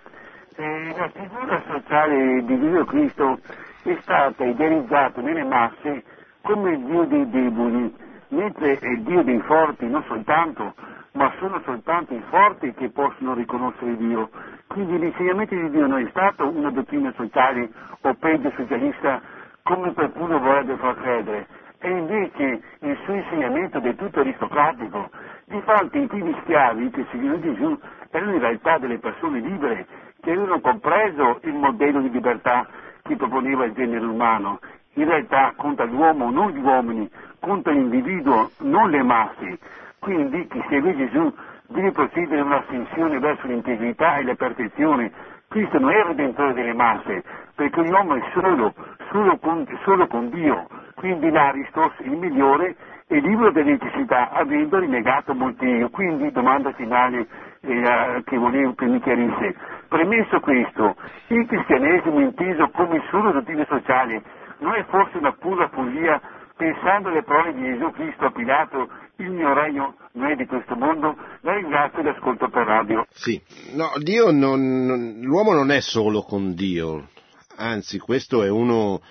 Eh, la figura sociale di Gesù Cristo è stata idealizzata nelle masse come il Dio dei deboli mentre è il Dio dei forti, non soltanto, ma sono soltanto i forti che possono riconoscere Dio. Quindi l'insegnamento di Dio non è stato una dottrina sociale o peggio socialista come qualcuno vorrebbe far credere, è invece il suo insegnamento del tutto aristocratico. Difatti i primi schiavi che seguivano Gesù erano in realtà delle persone libere che avevano compreso il modello di libertà che proponeva il genere umano. In realtà conta l'uomo, non gli uomini, conta l'individuo, non le masse. Quindi chi segue Gesù deve procedere a un'ascensione verso l'integrità e la perfezione. Cristo non è il redentore delle masse, perché l'uomo è solo, solo con, solo con Dio. Quindi l'Aristos, il migliore, è libero delle necessità, avendo rinnegato molti. Quindi, domanda finale eh, che volevo che mi chiarisse. Premesso questo, il cristianesimo inteso come solo dottrina sociale non è forse una pura follia pensando alle parole di Gesù Cristo a Pilato, il mio regno né di questo mondo. La ringrazio e l'ascolto per radio. Sì, no, non, non, l'uomo non è solo con Dio, anzi questo è uno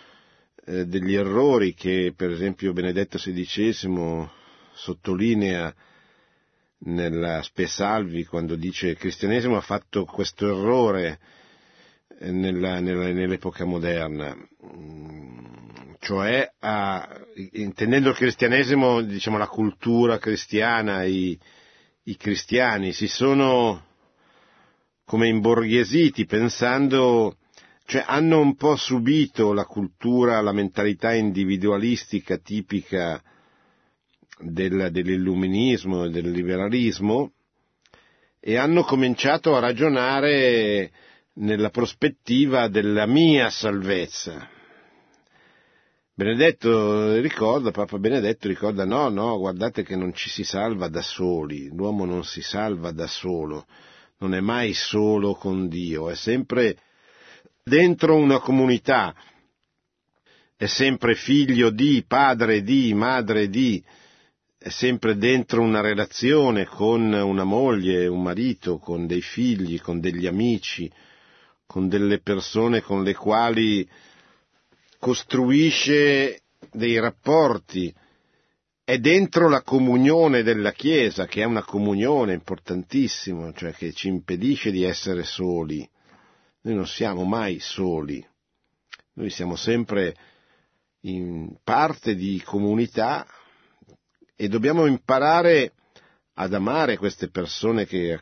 eh, degli errori che per esempio Benedetto XVI sottolinea nella Spesalvi quando dice che il cristianesimo ha fatto questo errore nella, nella, nell'epoca moderna, mm, cioè a, intendendo il cristianesimo, diciamo la cultura cristiana, i, i cristiani si sono come imborghesiti pensando, cioè hanno un po' subito la cultura, la mentalità individualistica tipica del, dell'illuminismo e del liberalismo e hanno cominciato a ragionare nella prospettiva della mia salvezza. Benedetto ricorda, Papa Benedetto ricorda, no, no, guardate che non ci si salva da soli, l'uomo non si salva da solo, non è mai solo con Dio, è sempre dentro una comunità, è sempre figlio di, padre di, madre di, è sempre dentro una relazione con una moglie, un marito, con dei figli, con degli amici, con delle persone con le quali costruisce dei rapporti, è dentro la comunione della Chiesa, che è una comunione importantissima, cioè che ci impedisce di essere soli. Noi non siamo mai soli, noi siamo sempre in parte di comunità e dobbiamo imparare ad amare queste persone che,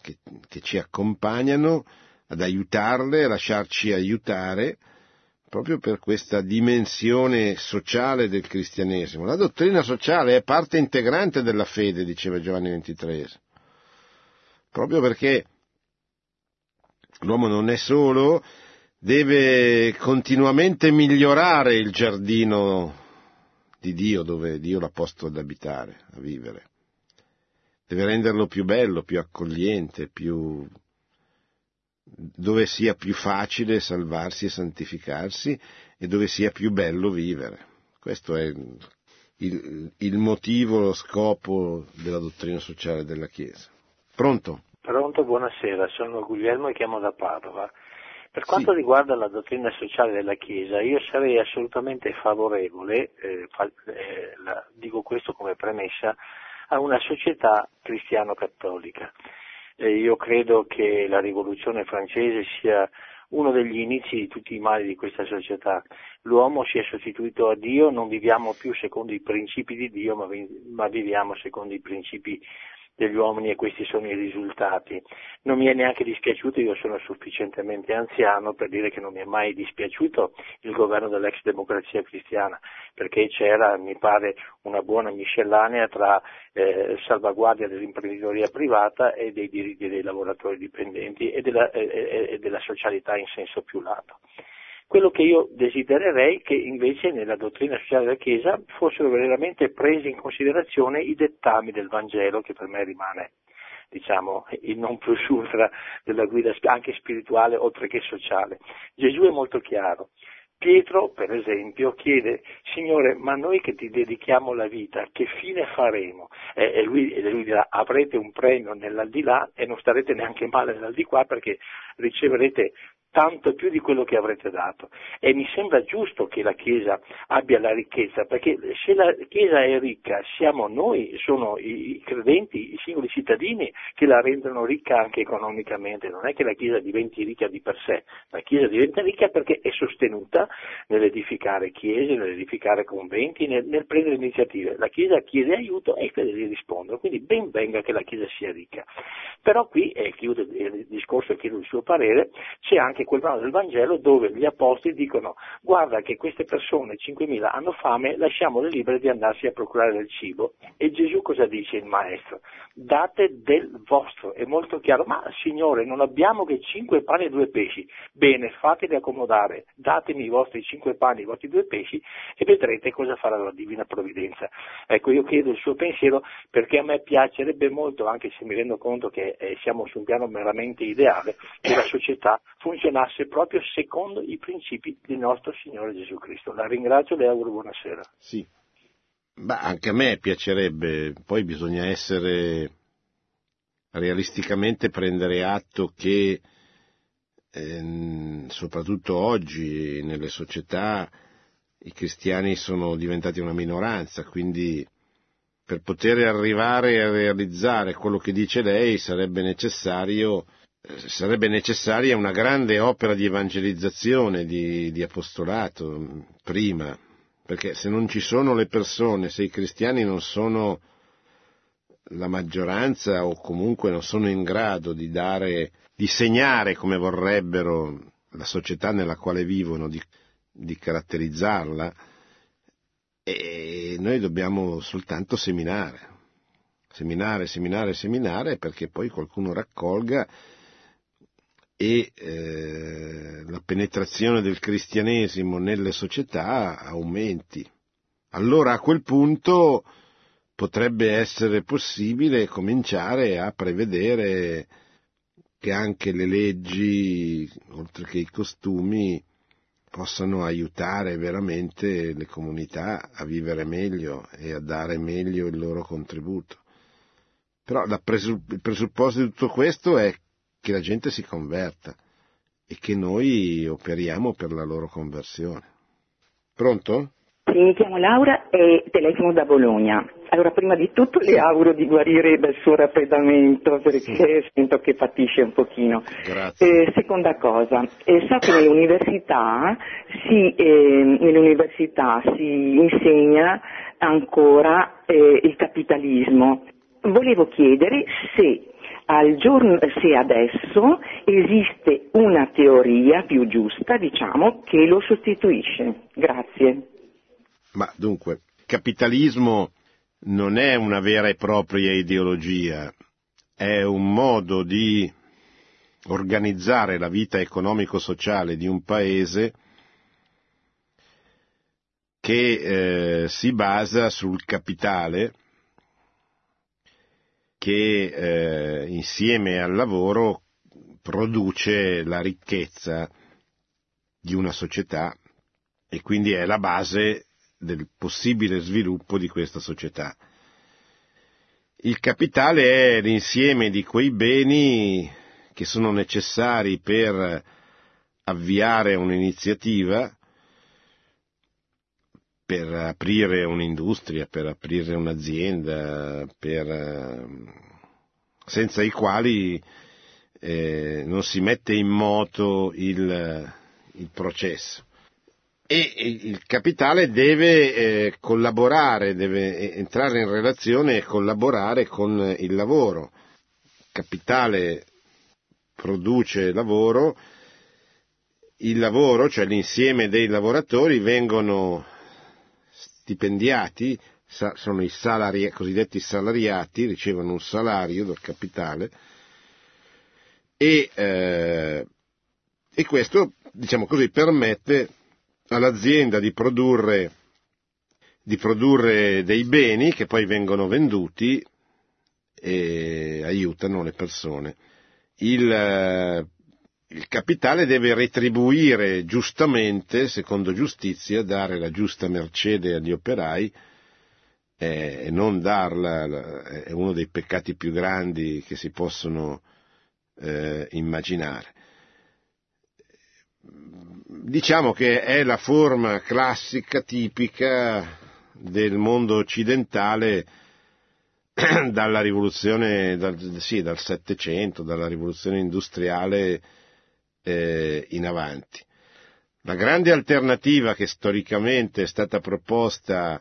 che, che ci accompagnano, ad aiutarle, a lasciarci aiutare, proprio per questa dimensione sociale del cristianesimo. La dottrina sociale è parte integrante della fede, diceva Giovanni XXIII, proprio perché l'uomo non è solo, deve continuamente migliorare il giardino di Dio dove Dio l'ha posto ad abitare, a vivere. Deve renderlo più bello, più accogliente, più... dove sia più facile salvarsi e santificarsi e dove sia più bello vivere. Questo è il, il motivo, lo scopo della dottrina sociale della Chiesa. Pronto? Pronto, buonasera, sono Guglielmo e chiamo da Padova. Per quanto sì. riguarda la dottrina sociale della Chiesa, io sarei assolutamente favorevole, eh, fa, eh, la, dico questo come premessa, a una società cristiano-cattolica. Eh, io credo che la rivoluzione francese sia uno degli inizi di tutti i mali di questa società. L'uomo si è sostituito a Dio, non viviamo più secondo i principi di Dio, ma, vi, ma viviamo secondo i principi degli uomini e questi sono i risultati. Non mi è neanche dispiaciuto, io sono sufficientemente anziano per dire che non mi è mai dispiaciuto il governo dell'ex democrazia cristiana, perché c'era, mi pare, una buona miscellanea tra eh, salvaguardia dell'imprenditoria privata e dei diritti dei lavoratori dipendenti e della, e, e della socialità in senso più lato. Quello che io desidererei che invece nella dottrina sociale della Chiesa fossero veramente presi in considerazione i dettami del Vangelo, che per me rimane diciamo, il non plus ultra della guida anche spirituale oltre che sociale. Gesù è molto chiaro. Pietro, per esempio, chiede, Signore, ma noi che ti dedichiamo la vita, che fine faremo? E, lui, e lui dirà, avrete un premio nell'aldilà e non starete neanche male nell'aldilà perché riceverete tanto più di quello che avrete dato. E mi sembra giusto che la Chiesa abbia la ricchezza, perché se la Chiesa è ricca, siamo noi, sono i credenti, i singoli cittadini che la rendono ricca anche economicamente, non è che la Chiesa diventi ricca di per sé, la Chiesa diventa ricca perché è sostenuta nell'edificare chiese, nell'edificare conventi, nel, nel prendere iniziative. La Chiesa chiede aiuto e i fedeli rispondono, quindi ben venga che la Chiesa sia ricca. Però qui, e chiudo il discorso e chiedo il suo parere, c'è anche anche quel brano del Vangelo dove gli apostoli dicono guarda che queste persone, 5.000, hanno fame, lasciamole libere di andarsi a procurare del cibo. E Gesù cosa dice il Maestro? Date del vostro, è molto chiaro, ma Signore non abbiamo che cinque pani e due pesci, bene, fateli accomodare, datemi i vostri cinque pani e i vostri due pesci e vedrete cosa farà la Divina Provvidenza. Ecco, io chiedo il suo pensiero perché a me piacerebbe molto, anche se mi rendo conto che eh, siamo su un piano meramente ideale, che la società funzioni funzionasse proprio secondo i principi del nostro Signore Gesù Cristo. La ringrazio e le auguro buonasera. Sì. Beh, anche a me piacerebbe, poi bisogna essere realisticamente prendere atto che ehm, soprattutto oggi nelle società i cristiani sono diventati una minoranza, quindi per poter arrivare a realizzare quello che dice lei sarebbe necessario sarebbe necessaria una grande opera di evangelizzazione, di, di, apostolato prima, perché se non ci sono le persone, se i cristiani non sono la maggioranza o comunque non sono in grado di dare, di segnare come vorrebbero la società nella quale vivono, di, di caratterizzarla, e noi dobbiamo soltanto seminare, seminare, seminare, seminare perché poi qualcuno raccolga e eh, la penetrazione del cristianesimo nelle società aumenti. Allora a quel punto potrebbe essere possibile cominciare a prevedere che anche le leggi, oltre che i costumi, possano aiutare veramente le comunità a vivere meglio e a dare meglio il loro contributo. Però il presupposto di tutto questo è che la gente si converta e che noi operiamo per la loro conversione. Pronto? Sì, mi chiamo Laura e telefono da Bologna. Allora, prima di tutto le auguro di guarire dal suo raffreddamento perché sì. sento che patisce un pochino. Grazie. Eh, seconda cosa, eh, so che nell'università si, eh, nell'università si insegna ancora eh, il capitalismo. Volevo chiedere se al giorno, se adesso esiste una teoria più giusta, diciamo, che lo sostituisce. Grazie. Ma dunque, capitalismo non è una vera e propria ideologia, è un modo di organizzare la vita economico-sociale di un paese che eh, si basa sul capitale che eh, insieme al lavoro produce la ricchezza di una società e quindi è la base del possibile sviluppo di questa società. Il capitale è l'insieme di quei beni che sono necessari per avviare un'iniziativa, per aprire un'industria, per aprire un'azienda, per, senza i quali eh, non si mette in moto il, il processo e il capitale deve eh, collaborare, deve entrare in relazione e collaborare con il lavoro. Il capitale produce lavoro, il lavoro, cioè l'insieme dei lavoratori, vengono stipendiati, sono i salari, cosiddetti salariati, ricevono un salario dal capitale e, eh, e questo, diciamo così, permette all'azienda di produrre, di produrre dei beni che poi vengono venduti e aiutano le persone. Il, il capitale deve retribuire giustamente, secondo giustizia, dare la giusta mercede agli operai eh, e non darla, è uno dei peccati più grandi che si possono eh, immaginare. Diciamo che è la forma classica, tipica del mondo occidentale dalla rivoluzione, dal, sì, dal Settecento, dalla rivoluzione industriale eh, in avanti. La grande alternativa che storicamente è stata proposta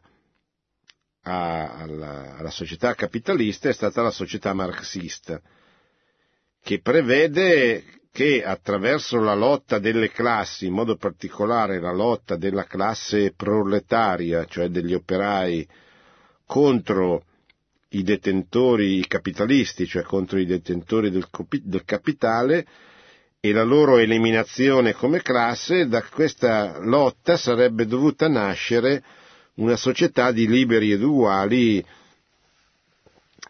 a, alla, alla società capitalista è stata la società marxista, che prevede che attraverso la lotta delle classi, in modo particolare la lotta della classe proletaria, cioè degli operai, contro i detentori, capitalisti, cioè contro i detentori del, del capitale, e la loro eliminazione come classe, da questa lotta sarebbe dovuta nascere una società di liberi ed uguali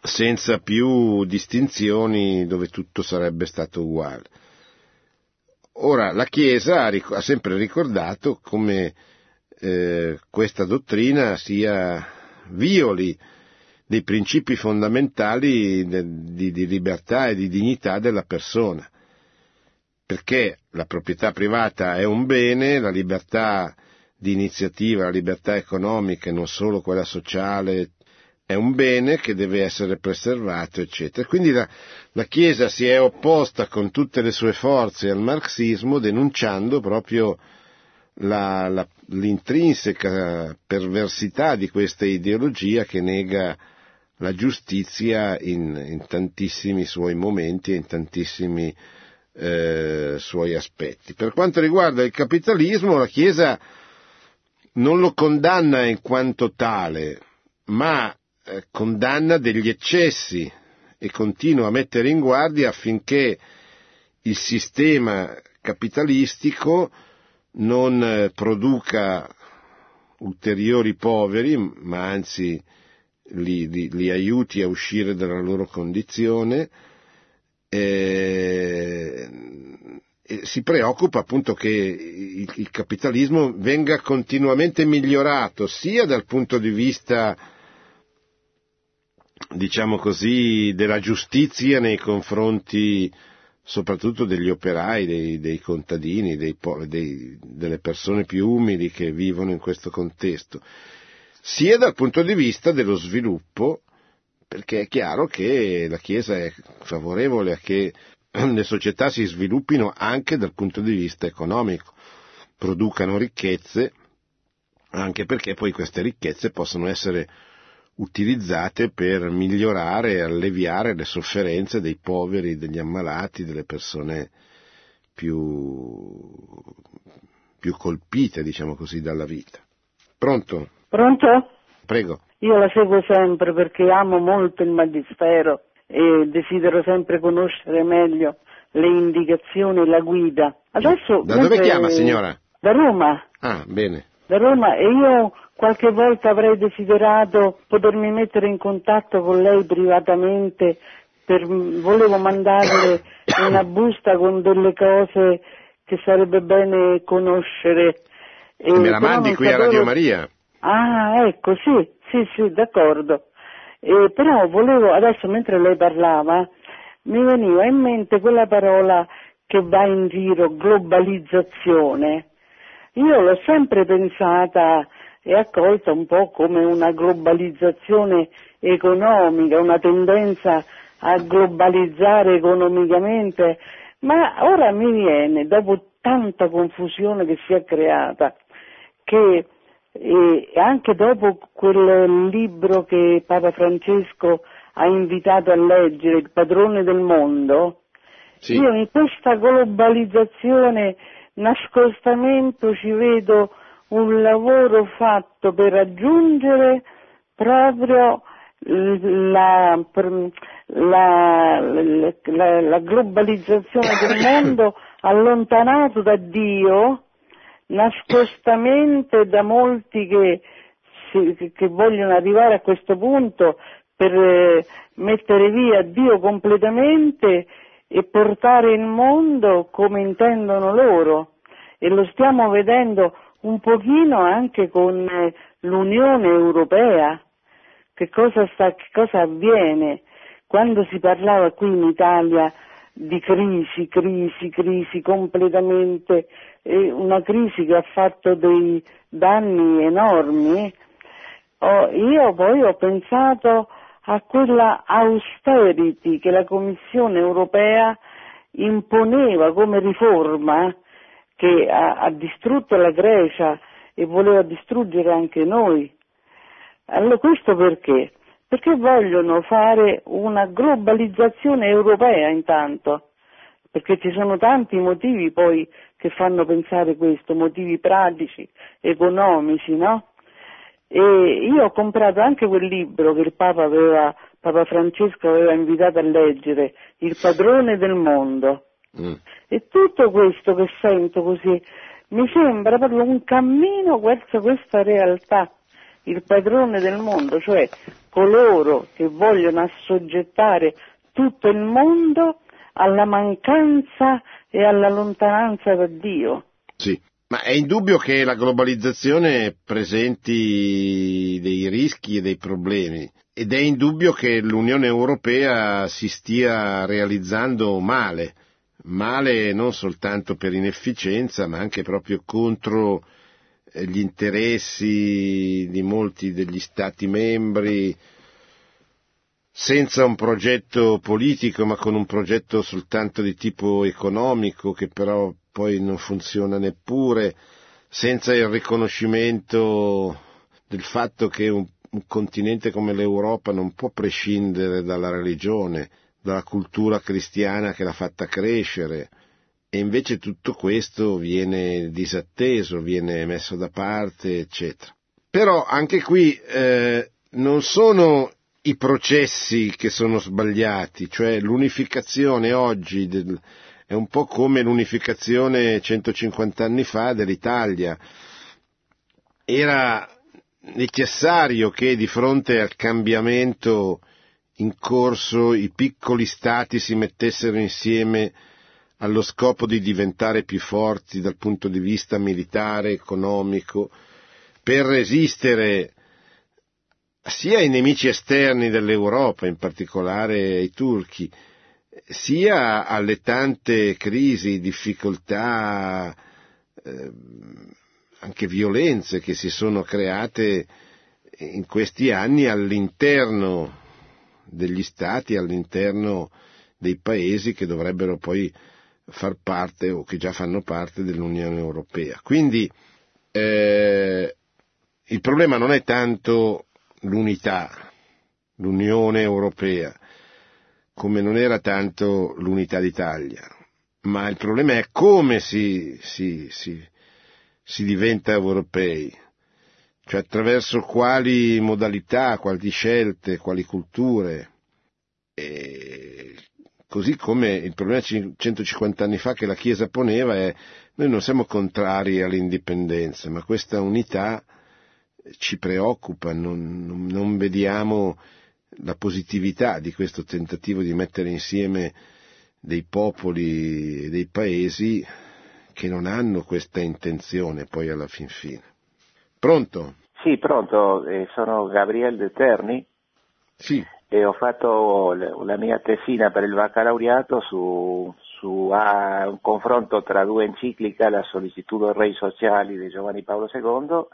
senza più distinzioni dove tutto sarebbe stato uguale. Ora, la Chiesa ha, sempre ricordato come eh, questa dottrina sia violi dei principi fondamentali di, di libertà e di dignità della persona. Perché la proprietà privata è un bene, la libertà di iniziativa, la libertà economica e non solo quella sociale è un bene che deve essere preservato, eccetera. Quindi la, la, Chiesa si è opposta con tutte le sue forze al marxismo denunciando proprio la, la, l'intrinseca perversità di questa ideologia che nega la giustizia in, in tantissimi suoi momenti e in tantissimi eh, suoi aspetti. Per quanto riguarda il capitalismo, la Chiesa non lo condanna in quanto tale, ma eh, condanna degli eccessi e continua a mettere in guardia affinché il sistema capitalistico non eh, produca ulteriori poveri, ma anzi li, li, li aiuti a uscire dalla loro condizione, eh, si preoccupa appunto che il, il, capitalismo venga continuamente migliorato sia dal punto di vista diciamo così della giustizia nei confronti soprattutto degli operai, dei, dei contadini, dei, dei, delle persone più umili che vivono in questo contesto, sia dal punto di vista dello sviluppo, perché è chiaro che la Chiesa è favorevole a che le società si sviluppino anche dal punto di vista economico, producano ricchezze, anche perché poi queste ricchezze possono essere utilizzate per migliorare e alleviare le sofferenze dei poveri, degli ammalati, delle persone più, più colpite, diciamo così, dalla vita. Pronto? Pronto? Prego. Io la seguo sempre perché amo molto il Magistero e desidero sempre conoscere meglio le indicazioni e la guida. Adesso, da dove chiama signora? Da Roma. Ah, bene. Da Roma e io qualche volta avrei desiderato potermi mettere in contatto con lei privatamente per, volevo mandarle una busta con delle cose che sarebbe bene conoscere. E me la mandi qui sapevo... a Radio Maria? Ah, ecco, sì, sì, sì, d'accordo. Eh, però volevo, adesso mentre lei parlava, mi veniva in mente quella parola che va in giro, globalizzazione. Io l'ho sempre pensata e accolta un po' come una globalizzazione economica, una tendenza a globalizzare economicamente, ma ora mi viene, dopo tanta confusione che si è creata, che e anche dopo quel libro che Papa Francesco ha invitato a leggere, Il padrone del mondo, sì. io in questa globalizzazione, nascostamento ci vedo un lavoro fatto per raggiungere proprio la, la, la, la globalizzazione del mondo allontanato da Dio nascostamente da molti che, che vogliono arrivare a questo punto per eh, mettere via Dio completamente e portare il mondo come intendono loro. E lo stiamo vedendo un pochino anche con eh, l'Unione Europea. Che cosa, sta, che cosa avviene? Quando si parlava qui in Italia di crisi, crisi, crisi completamente, eh, una crisi che ha fatto dei danni enormi, oh, io poi ho pensato a quella austerity che la Commissione europea imponeva come riforma che ha, ha distrutto la Grecia e voleva distruggere anche noi. Allora questo perché? Perché vogliono fare una globalizzazione europea intanto, perché ci sono tanti motivi poi che fanno pensare questo, motivi pratici, economici, no? E io ho comprato anche quel libro che il Papa, aveva, Papa Francesco aveva invitato a leggere, Il padrone del mondo. Mm. E tutto questo che sento così mi sembra proprio un cammino verso questa realtà il padrone del mondo, cioè coloro che vogliono assoggettare tutto il mondo alla mancanza e alla lontananza da Dio. Sì. Ma è indubbio che la globalizzazione presenti dei rischi e dei problemi ed è indubbio che l'Unione Europea si stia realizzando male, male non soltanto per inefficienza ma anche proprio contro gli interessi di molti degli Stati membri, senza un progetto politico ma con un progetto soltanto di tipo economico che però poi non funziona neppure, senza il riconoscimento del fatto che un, un continente come l'Europa non può prescindere dalla religione, dalla cultura cristiana che l'ha fatta crescere, e invece tutto questo viene disatteso, viene messo da parte, eccetera. Però anche qui eh, non sono i processi che sono sbagliati, cioè l'unificazione oggi del, è un po' come l'unificazione 150 anni fa dell'Italia. Era necessario che di fronte al cambiamento in corso i piccoli stati si mettessero insieme allo scopo di diventare più forti dal punto di vista militare, economico, per resistere sia ai nemici esterni dell'Europa, in particolare ai turchi, sia alle tante crisi, difficoltà, eh, anche violenze che si sono create in questi anni all'interno degli stati, all'interno dei paesi che dovrebbero poi far parte o che già fanno parte dell'Unione Europea. Quindi eh, il problema non è tanto l'unità, l'Unione Europea, come non era tanto l'unità d'Italia, ma il problema è come si, si, si, si diventa europei, cioè attraverso quali modalità, quali scelte, quali culture. Così come il problema 150 anni fa che la Chiesa poneva è noi non siamo contrari all'indipendenza, ma questa unità ci preoccupa, non, non, vediamo la positività di questo tentativo di mettere insieme dei popoli e dei paesi che non hanno questa intenzione poi alla fin fine. Pronto? Sì, pronto, eh, sono Gabriele De Terni. Sì. E ho fatto la mia tesina per il baccalaureato su, su ah, un confronto tra due encicliche, la Sollicitudo Rei Sociali di Giovanni Paolo II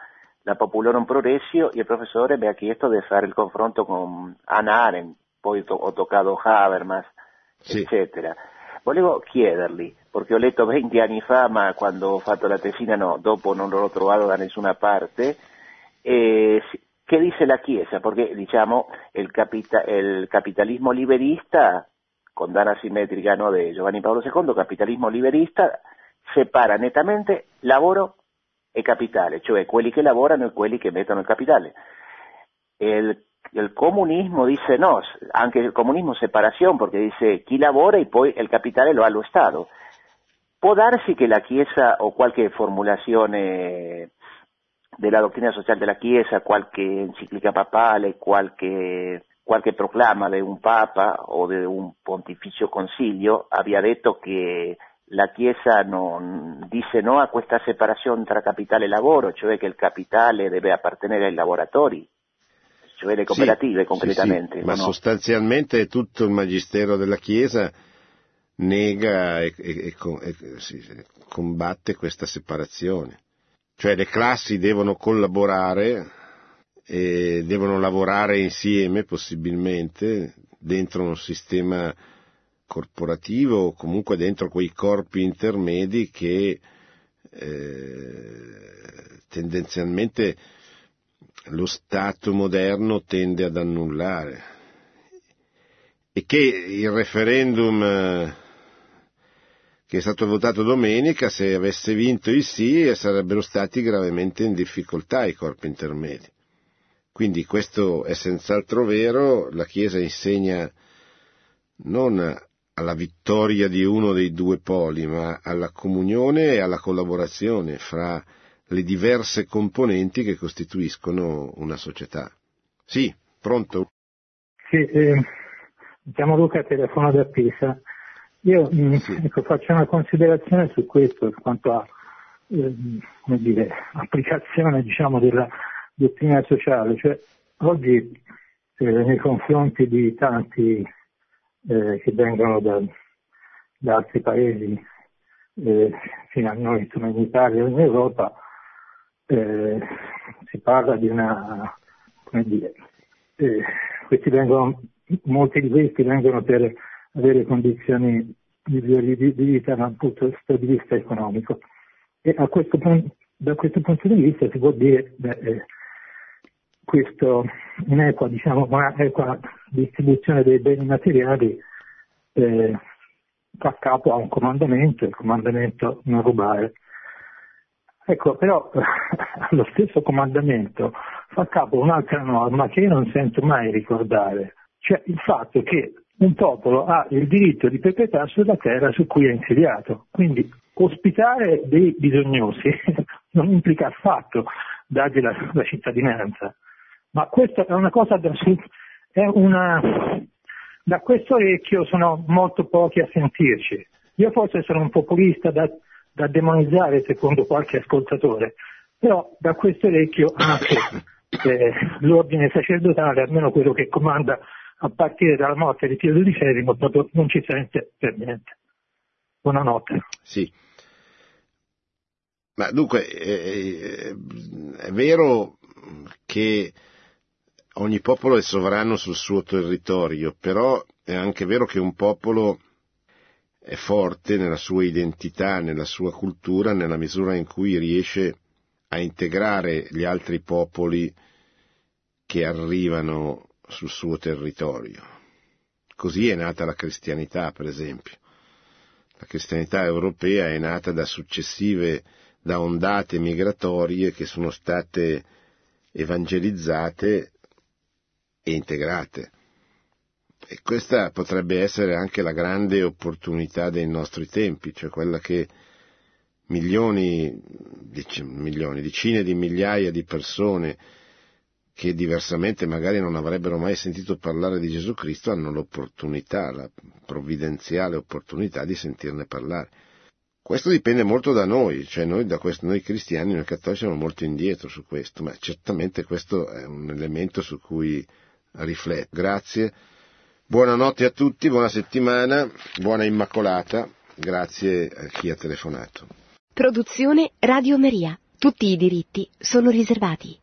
la Populorum Progressio e il professore mi ha chiesto di fare il confronto con Anna Arendt, poi to- ho toccato Habermas, sì. eccetera. Volevo chiedergli, perché ho letto 20 anni fa, ma quando ho fatto la tesina no, dopo non l'ho trovato da nessuna parte, eh, che dice la Chiesa? Perché diciamo il capitalismo liberista, condanna simmetrica no, di Giovanni Paolo II, capitalismo liberista, separa nettamente lavoro e capitale, cioè quelli che lavorano e quelli che mettono il capitale. El, el comunismo dice no, anche il comunismo separazione perché dice chi lavora e poi il capitale lo ha lo Stato. Può darsi che la Chiesa o qualche formulazione della dottrina sociale della Chiesa, qualche enciclica papale, qualche, qualche proclama di un Papa o di un pontificio consiglio abbia detto che la Chiesa non, dice no a questa separazione tra capitale e lavoro, cioè che il capitale deve appartenere ai lavoratori, cioè le cooperative sì, concretamente. Sì, sì. Ma no? sostanzialmente tutto il magistero della Chiesa nega e, e, e, e combatte questa separazione. Cioè le classi devono collaborare e devono lavorare insieme possibilmente dentro un sistema corporativo o comunque dentro quei corpi intermedi che eh, tendenzialmente lo Stato moderno tende ad annullare. E che il referendum eh, che è stato votato domenica, se avesse vinto il sì, sarebbero stati gravemente in difficoltà i corpi intermedi. Quindi questo è senz'altro vero, la Chiesa insegna non alla vittoria di uno dei due poli, ma alla comunione e alla collaborazione fra le diverse componenti che costituiscono una società. Sì, pronto? Sì, eh, mi chiamo Luca, telefono da Pisa. Io mm, sì. ecco, faccio una considerazione su questo, quanto a eh, dire, applicazione diciamo, della dottrina sociale. Cioè, oggi eh, nei confronti di tanti eh, che vengono da, da altri paesi eh, fino a noi, insomma in Italia o in Europa, eh, si parla di una, come dire, eh, questi vengono, molti di questi vengono per avere condizioni di, vita dal punto di vista economico. E questo, da questo punto di vista si può dire beh, eh, questo un'equa, diciamo, un'equa distribuzione dei beni materiali eh, fa capo a un comandamento, il comandamento non rubare. Ecco, però lo stesso comandamento fa capo a un'altra norma che io non sento mai ricordare, cioè il fatto che un popolo ha il diritto di proprietà sulla terra su cui è insediato. Quindi ospitare dei bisognosi non implica affatto dargli la, la cittadinanza. Ma questa è una cosa da, è una, da questo orecchio sono molto pochi a sentirci. Io forse sono un populista da, da demonizzare secondo qualche ascoltatore, però da questo orecchio anche eh, l'ordine sacerdotale, almeno quello che comanda a partire dalla morte di Pio XII, proprio non ci sente per niente. Buonanotte. Sì. Ma dunque, è, è vero che ogni popolo è sovrano sul suo territorio, però è anche vero che un popolo è forte nella sua identità, nella sua cultura, nella misura in cui riesce a integrare gli altri popoli che arrivano sul suo territorio. Così è nata la cristianità, per esempio. La cristianità europea è nata da successive, da ondate migratorie che sono state evangelizzate e integrate. E questa potrebbe essere anche la grande opportunità dei nostri tempi, cioè quella che milioni, milioni, decine di migliaia di persone che diversamente magari non avrebbero mai sentito parlare di Gesù Cristo hanno l'opportunità, la provvidenziale opportunità di sentirne parlare. Questo dipende molto da noi, cioè noi, questo, noi cristiani, noi cattolici siamo molto indietro su questo, ma certamente questo è un elemento su cui riflettere. Grazie. Buonanotte a tutti, buona settimana, buona Immacolata, grazie a chi ha telefonato. Produzione Radio Maria. Tutti i diritti sono riservati.